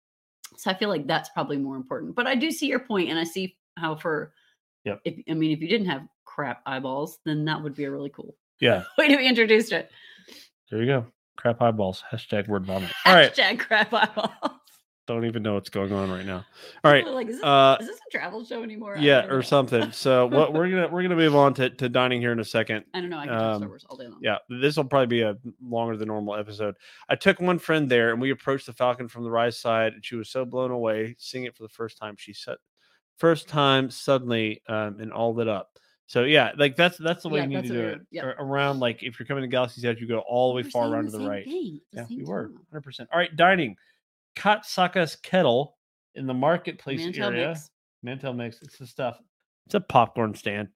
so i feel like that's probably more important but i do see your point and i see how for Yep. if i mean if you didn't have crap eyeballs then that would be a really cool yeah. <laughs> way to be introduced it There you go. Crap eyeballs. Hashtag word vomit. All right. Hashtag crap eyeballs. Don't even know what's going on right now. All right. <laughs> Like, is this, Uh, is this a travel show anymore? Yeah, or something. <laughs> So what we're gonna we're gonna move on to, to dining here in a second. I don't know. I can talk Star um, Wars all day long. Yeah, this will probably be a longer than normal episode. I took one friend there and we approached the Falcon from the Rise side, and she was so blown away seeing it for the first time. She said, first time suddenly um, and all lit up. So yeah, like that's that's the way Yeah, you need to do it. yeah. Around like if you're coming to Galaxy's Edge, you go all the way We were far around to the right. thing the Yeah, we were 100. percent All right, dining, Kat Saka's Kettle in the marketplace Mantel area. mix. Mantel mix. It's the stuff. It's a popcorn stand.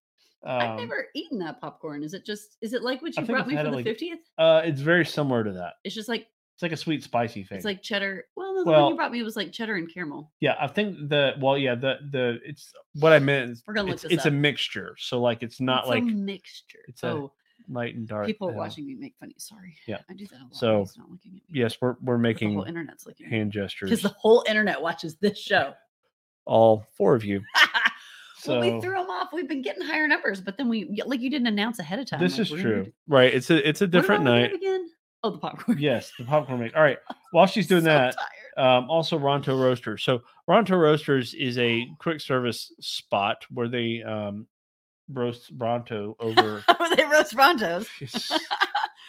Um, I've never eaten that popcorn. Is it just? Is it like what you brought me for it, the like, fiftieth? Uh, it's very similar to that. It's just like It's like a sweet spicy thing. it's like cheddar. Well, the Well- one you brought me was like cheddar and caramel. yeah, I think the well, yeah, the the it's what I meant. Is We're gonna look it's, this it's a mixture, so like it's not It's like a mixture. it's a oh, light and dark. people are watching me make funny. Sorry. Yeah. I do that a lot. So, He's not looking at me. Yes, we're we're But the making whole internet's looking hand because the whole internet watches this show. All four of you. <laughs> well, So we threw them off. We've been getting higher numbers, but then we like you didn't announce ahead of time. this like, is true, right? It's a it's a different night. again. Oh, the popcorn. Yes, the popcorn make. All right. <laughs> While she's doing So that, um, also Ronto Roasters. So Ronto Roasters is a quick service spot where they um, roast Bronto <laughs> over. They roast Brontos <laughs>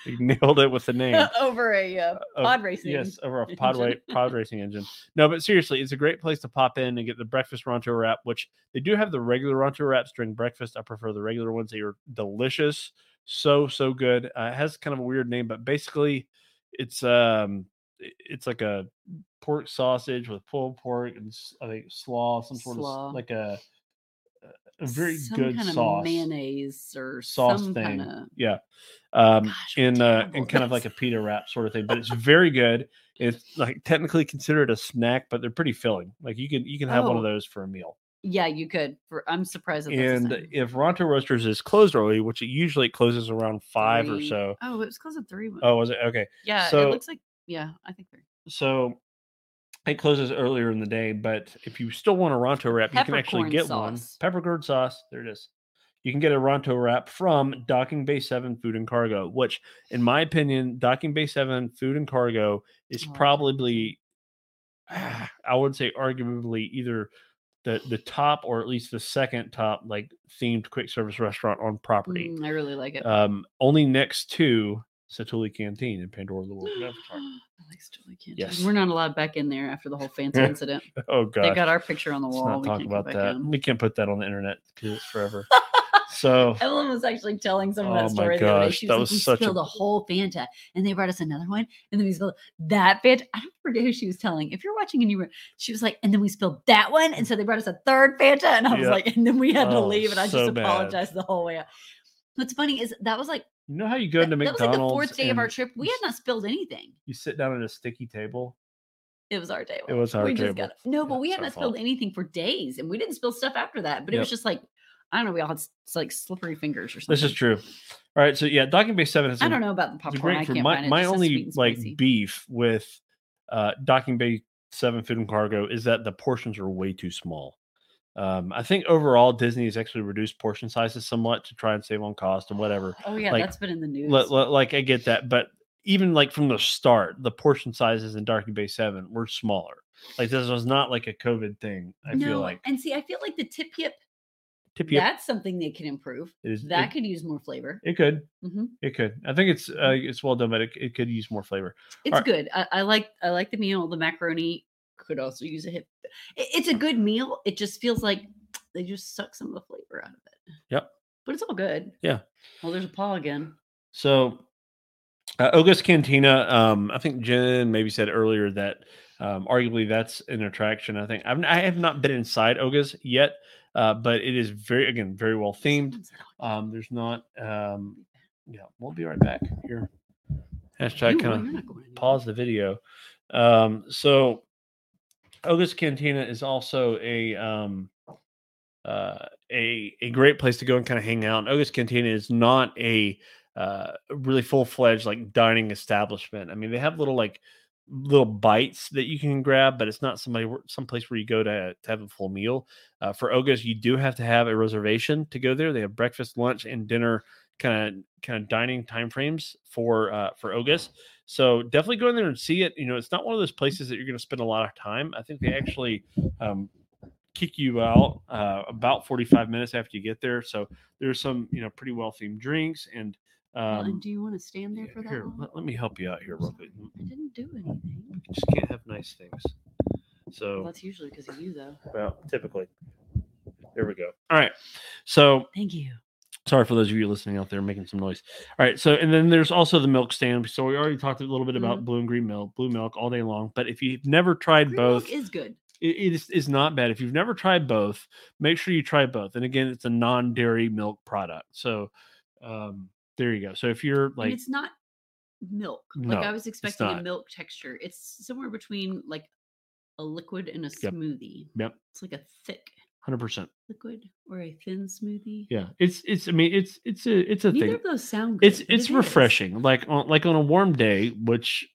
you <laughs> nailed it with the name. over a uh, of- pod racing. Yes, over a pod, wa- pod racing engine. No, but seriously, it's a great place to pop in and get the breakfast Ronto wrap, which they do have the regular Ronto wraps during breakfast. I prefer the regular ones. They are delicious. So, so good. Uh, it has kind of a weird name, but basically it's um it's like a pork sausage with pulled pork and I think slaw, some sort Slaw. of like a a very some good kind sauce of mayonnaise or sauce some thing. kind of. Yeah. Um, Gosh, in uh, in kind of like a pita wrap sort of thing, but it's very good. It's like technically considered a snack, but they're pretty filling. Like you can you can have one of Oh. those for a meal. Yeah, you could. For I'm surprised. And if Ronto Roasters is closed early, which it usually closes around five or so. Oh, it was close at three. Oh, was it okay? yeah. so- it looks like. Yeah, I think three. So it closes earlier in the day, but if you still want a Ronto wrap, you can actually get one. sauce. Peppercorn sauce. There it is. You can get a Ronto wrap from Docking Bay 7 Food and Cargo, which, in my opinion, Docking Bay 7 Food and Cargo is Oh, probably, I would say, arguably either the, the top or at least the second top, like themed quick service restaurant on property. Mm, I really like it. Um, only next to Satu'li Canteen in Pandora the World of <gasps> Avatar. I like Stoli Canteen. Yes. We're not allowed back in there after the whole <laughs> fancy incident. Oh god. They got our picture on the Let's wall. not we talk can't about that. in. We can't put that on the internet because it's forever. <laughs> so Evelyn was actually telling some of Oh that my story the other day. gosh, She that was, like, such a- spilled a whole Fanta, and they brought us another one, and then we spilled that Fanta. I don't forget who she was telling. If you're watching and you were, she was like, and then we spilled that one, and so they brought us a third Fanta, and I was Yeah. like, and then we had to Oh, leave, and I so just bad. apologized the whole way out. What's funny is that was like you know how you go that, into that was like the fourth day of our trip. We had not spilled anything. you sit down at a sticky table. It was our table. It was our we table. Just got, no, but Yeah, we had not spilled fault. anything for days, and we didn't spill stuff after that. But it was just like I don't know. We all had like slippery fingers or something. This is true. All right, so yeah, Docking Bay Seven has I don't know about the popcorn. I can't my find it. my only like beef with uh Docking Bay Seven Food and Cargo is that the portions are way too small. Um, I think overall Disney has actually reduced portion sizes somewhat to try and save on cost and whatever. <gasps> Oh yeah, like, that's been in the news. Li- li- like I get that, but even like from the start, the portion sizes in Docking Bay Seven were smaller. Like this was not like a COVID thing. I no, feel like and see, I feel like the tip yip. tip yip, That's something they can improve. it is That it, could use more flavor. it could hmm it could. I think it's uh, it's well done, but it, it could use more flavor. It's good. I, I like I like the meal. The macaroni could also use a hip. It- it's a good meal. It just feels like <tsk> they just suck some of the flavor out of it. Yep. But it's all good. Yeah. Well, there's a paw again. So, uh, Oga's Cantina. Um, I think Jen maybe said earlier that um, arguably that's an attraction. I think I've, I have not been inside Oga's yet, uh, but it is very again very well themed. Someone said, "Oh, Um, there's not. Um, yeah, we'll be right back here. Hashtag kind of you're not going anywhere." pause the video. Um, so Oga's Cantina is also a um, uh, a a great place to go and kind of hang out. And Oga's Cantina is not a uh, really full fledged like dining establishment. I mean, they have little like little bites that you can grab, but it's not somebody where- some place where you go to to have a full meal. Uh, for Oga's, you do have to have a reservation to go there. They have breakfast, lunch, and dinner kind of kind of dining time frames for uh, for Oga's. So definitely go in there and see it. You know, it's not one of those places that you're going to spend a lot of time. I think they actually um, kick you out uh, about 45 minutes after you get there. So there's some you know pretty well themed drinks and. Well, Um, and do you want to stand there for that here, let, let me help you out here real quick. I didn't do anything. You just can't have nice things. Well, So, that's usually because of you, though. well, typically. There we go. All right. So, Thank you. Sorry for those of you listening out there making some noise. All right. So, and then there's also the milk stand. So, we already talked a little bit about blue and green milk, blue milk all day long. But if you've never tried Green both, milk is good. it, is, is not bad. If you've never tried both, make sure you try both. And again, it's a non dairy milk product. So, um, there you go. So, if you're and like, it's not milk. No, like I was expecting a milk texture. It's somewhere between like a liquid and a Yep. smoothie. Yep. It's like a thick 100%. liquid or a thin smoothie. Yeah. It's, it's, I mean, it's, it's a, it's a Neither thing. of those sound good. it's it's it is. refreshing like on like on a warm day which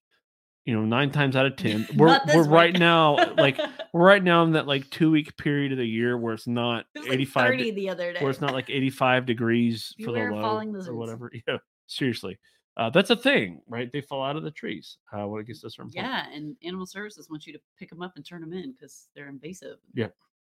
you know nine times out of ten <laughs> we're we're right now like <laughs> we're right now in that like two week period of the year where it's not It was like 85 30 the other day. where it's not like 85 degrees for the low or whatever <laughs> yeah seriously uh, that's a thing right they fall out of the trees uh, when it gets to a certain point Yeah, and animal services wants you to pick them up and turn them in because they're invasive.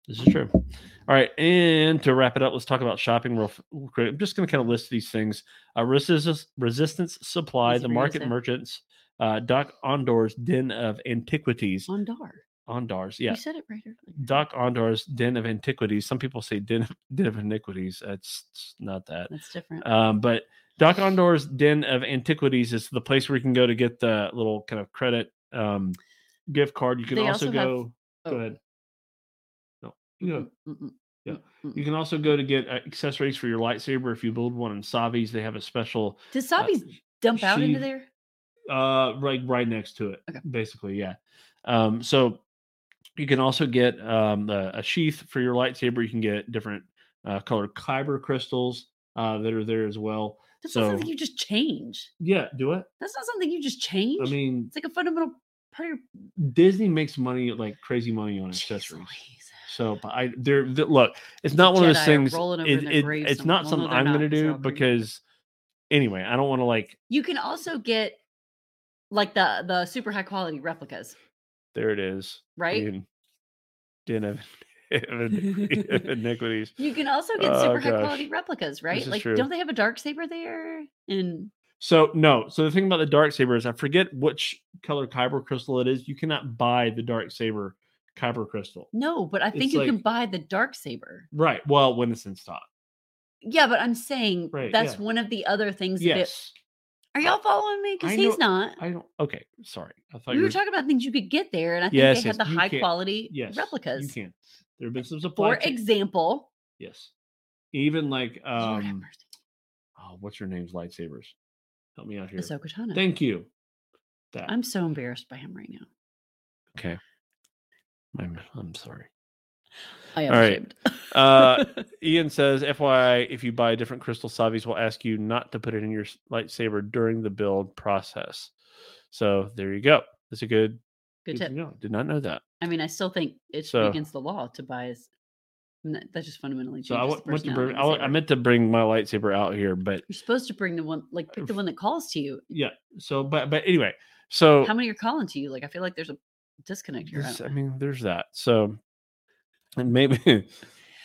This is true. All right, and to wrap it up, let's talk about shopping real, quick. I'm just going to kind of list these things: uh, resistance, resistance supply, the market merchants, uh, Doc Ondor's Den of Antiquities. Ondar. Ondars, yeah. You said it right earlier. Dok-Ondar's Den of Antiquities. Some people say Den, <laughs> Den of Iniquities. That's it's not that. That's different. Um, but Dok-Ondar's Den of Antiquities is the place where you can go to get the little kind of credit um, gift card. You can also, also go. Go oh. ahead. Go. Mm, Yeah. mm, mm. You can also go to get uh, accessories for your lightsaber if you build one in Savi's. They have a special, Does Savi's dump out into there? uh, right right next to it. Okay. Basically, yeah. Um, so you can also get um a, a sheath for your lightsaber. You can get different uh, colored kyber crystals uh, that are there as well. That's so not something you just change. yeah, do it. That's not something you just change. I mean, it's like a fundamental part of your Disney makes money like crazy money on accessories. Louise. So, I there th- look, it's not one of those things. It, it- it's not well, something I'm going to do because anyway, I don't want to like. You can also get like the the super high quality replicas, There it is. right? Den, den of, <laughs> of iniqui- of <laughs> iniquities. You can also get Oh, super high gosh. quality replicas, right? Like, true. don't they have a dark saber there? And So no. So the thing about the dark saber is I forget which color kyber crystal it is. You cannot buy the dark saber kyber crystal. No, but I think It's you can buy the dark saber. Right. Well, when it's in stock. Yeah, but I'm saying Right, that's yeah. one of the other things. that it- Yes. are y'all following me? Because he's not. I don't. Okay. Sorry. I thought we you were were talking about things you could get there, and I think Yes, they yes, had the high can- quality Yes. replicas. You can. There have been some supply. For chain- example, Yes. Even like um. Oh, what's your name's lightsabers? Help me out here. Ahsoka Tano. Thank you. That. I'm so embarrassed by him right now. okay. I'm, I'm sorry. I am All right. Uh, <laughs> Ian says, FYI, if you buy a different crystal, Savis will ask you not to put it in your lightsaber during the build process. So there you go. That's a good, Good tip. know. Did not know that. I mean, I still think it's So- against the law to buy. As, I mean, that- that just fundamentally changes So I the went to bring, I, I meant to bring my lightsaber out here, but You're supposed to bring the one, like, pick the one that calls to you. yeah. So, but, but anyway, so How many are calling to you? Like, I feel like there's a disconnect here. I I mean, there's that. So, and maybe, <laughs>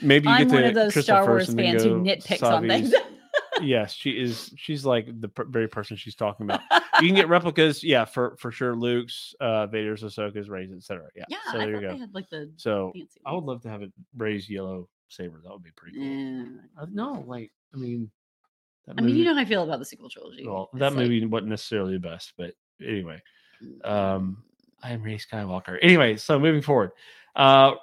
maybe you I'm get one of those crystal Star Wars fans who nitpicks on things. Yes, she is. She's like the per- very person she's talking about. You can get <laughs> replicas, yeah, for for sure. Luke's, uh, Vader's, Ahsoka's, Rey's, etc. Yeah. yeah, So I there you go. had like the So fancy. I would love to have a Rey's yellow saber. That would be pretty cool. Uh, no, like I mean, that I mean, you know how I feel about the sequel trilogy. Well, It's that like, movie wasn't necessarily the best, but anyway. mm, Um, I am Rey Skywalker. Anyway, so moving forward, uh,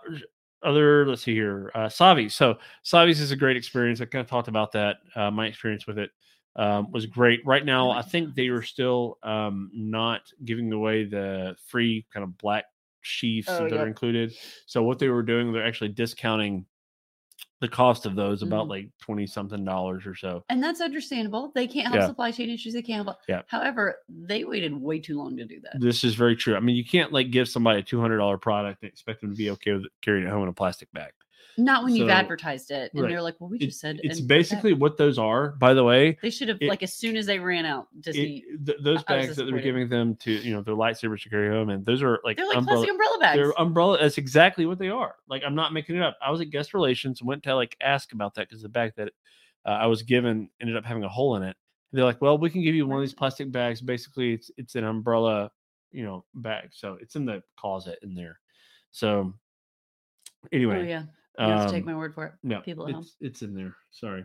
other let's see here, uh, Savi. So Savi's is a great experience. I kind of talked about that. Uh, my experience with it um, was great. Right now, I think they are still um, not giving away the free kind of black sheaths Oh, that are included. So what they were doing, they're actually discounting the cost of those about Mhm. like twenty something dollars or so. And that's understandable. They can't have Yeah. supply chain issues. They can't help. Yeah. However, they waited way too long to do that. This is very true. I mean, you can't like give somebody a two hundred dollar product and expect them to be okay with carrying it home in a plastic bag. Not when you've advertised it, and right. they're like, "Well, we It's, just said." it's and put that- basically what those are. By the way, They should have it- like as soon as they ran out. Disney. it, th- those bags that they're giving them to you know their lightsabers to carry home, and those are like they're like umbrella. plastic umbrella bags. They're umbrella. That's exactly what they are. Like I'm not making it up. I was at guest relations and went to like ask about that because the bag that uh, I was given ended up having a hole in it. They're like, well, we can give you one of these plastic bags. Basically, it's it's an umbrella, you know, bag. So it's in the closet in there. So anyway, oh anyway, yeah, you have to take um, my word for it. no, people at home. it's, it's in there. Sorry.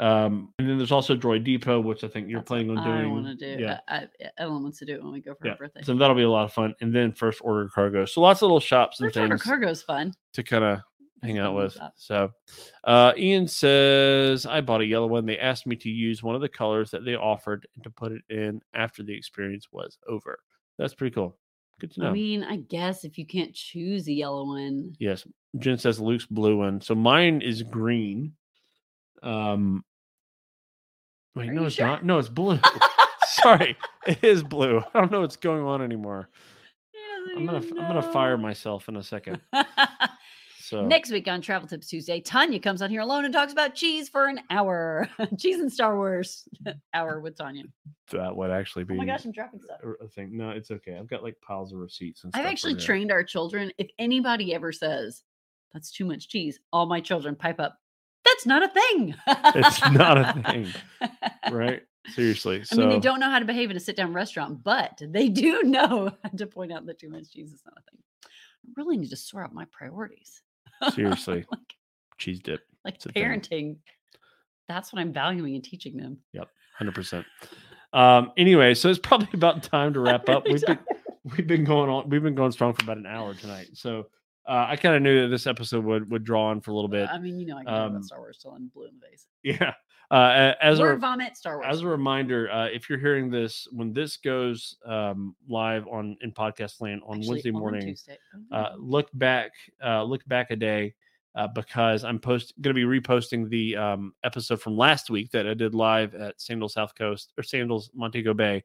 Um, and then there's also Droid Depot, which I think you're That's planning on doing. I want to do. Yeah. I, I, Ellen wants to do it when we go for Yeah. her birthday. So that'll be a lot of fun. And then first order cargo. So lots of little shops and First order things cargo's fun. to kind of hang out with. So uh, Ian says, I bought a yellow one. They asked me to use one of the colors that they offered and to put it in after the experience was over. That's pretty cool. Good to know. I mean, I guess if you can't choose a yellow one, yes. Jen says Luke's blue one. So mine is green. Um, wait, Are no, it's sure? not. No, it's blue. <laughs> <laughs> Sorry, it is blue. I don't know what's going on anymore. I'm gonna I'm gonna fire myself in a second. <laughs> So Next week on Travel Tips Tuesday, Tanya comes on here alone and talks about cheese for an hour. cheese and Star Wars hour with Tanya. that would actually be Oh my gosh, I'm dropping stuff. a a thing. No, it's okay. I've got like piles of receipts and I've actually trained our children. If anybody ever says that's too much cheese, all my children pipe up. That's not a thing. It's not a thing, right? <laughs> Seriously. I mean, they don't know how to behave in a sit-down restaurant, but they do <laughs> know how to point out that too much cheese is not a thing. I really need to sort out my priorities. <laughs> seriously, like, cheese dip, like It's parenting. That's what I'm valuing and teaching them. Yep. hundred percent. Um. Anyway, so it's probably about time to wrap up. We've been we've been going on. We've been going strong for about an hour tonight. So uh, I kind of knew that this episode would would draw on for a little bit. I mean, you know, I can Um, about Star Wars till I'm blue in the face. <laughs> Yeah. Uh, as a vomit, Star Wars. as a reminder, uh, if you're hearing this when this goes um, live on in podcast land on Actually, Wednesday on morning, uh, Oh. look back, uh, look back a day uh, because I'm post going to be reposting the um, episode from last week that I did live at Sandals South Coast or Sandals Montego Bay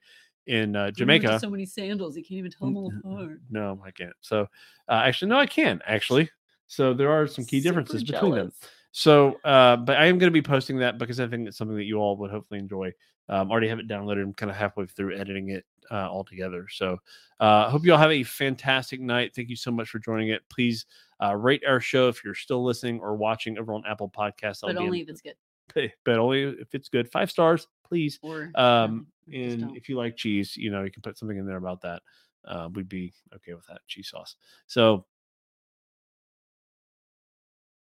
in uh, He went to Jamaica. So many sandals, you can't even tell them all apart. No, I can't. So uh, actually, no, I can actually. So there are some key Super differences between them. So, uh, but I am going to be posting that because I think it's something that you all would hopefully enjoy. Um, already have it downloaded. I'm kind of halfway through editing it uh, all together. So, uh, I hope you all have a fantastic night. Thank you so much for joining it. Please uh, rate our show if you're still listening or watching over on Apple Podcasts. But I'll be only in- if it's good. <laughs> but only if it's good. Five stars, please. Or Um, and if you like cheese, you know, you can put something in there about that. Uh, we'd be okay with that cheese sauce. So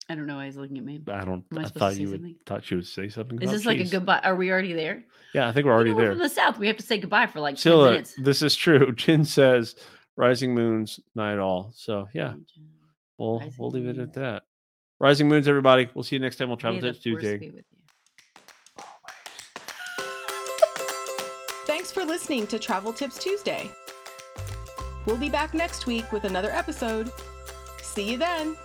I don't know why he's looking at me. I don't. Am I I thought you would thought you would say something. Is this like a goodbye? Are we already there? Yeah, I think we're already You know, we're there. From the south, we have to say goodbye for like 10 minutes. this is true. <laughs> Jen says, "Rising moons, night all." So yeah, we'll Rising we'll leave it at that. Rising moons, everybody. We'll see you next time. We'll travel tips Tuesday. For listening to Travel Tips Tuesday. We'll be back next week with another episode. See you then.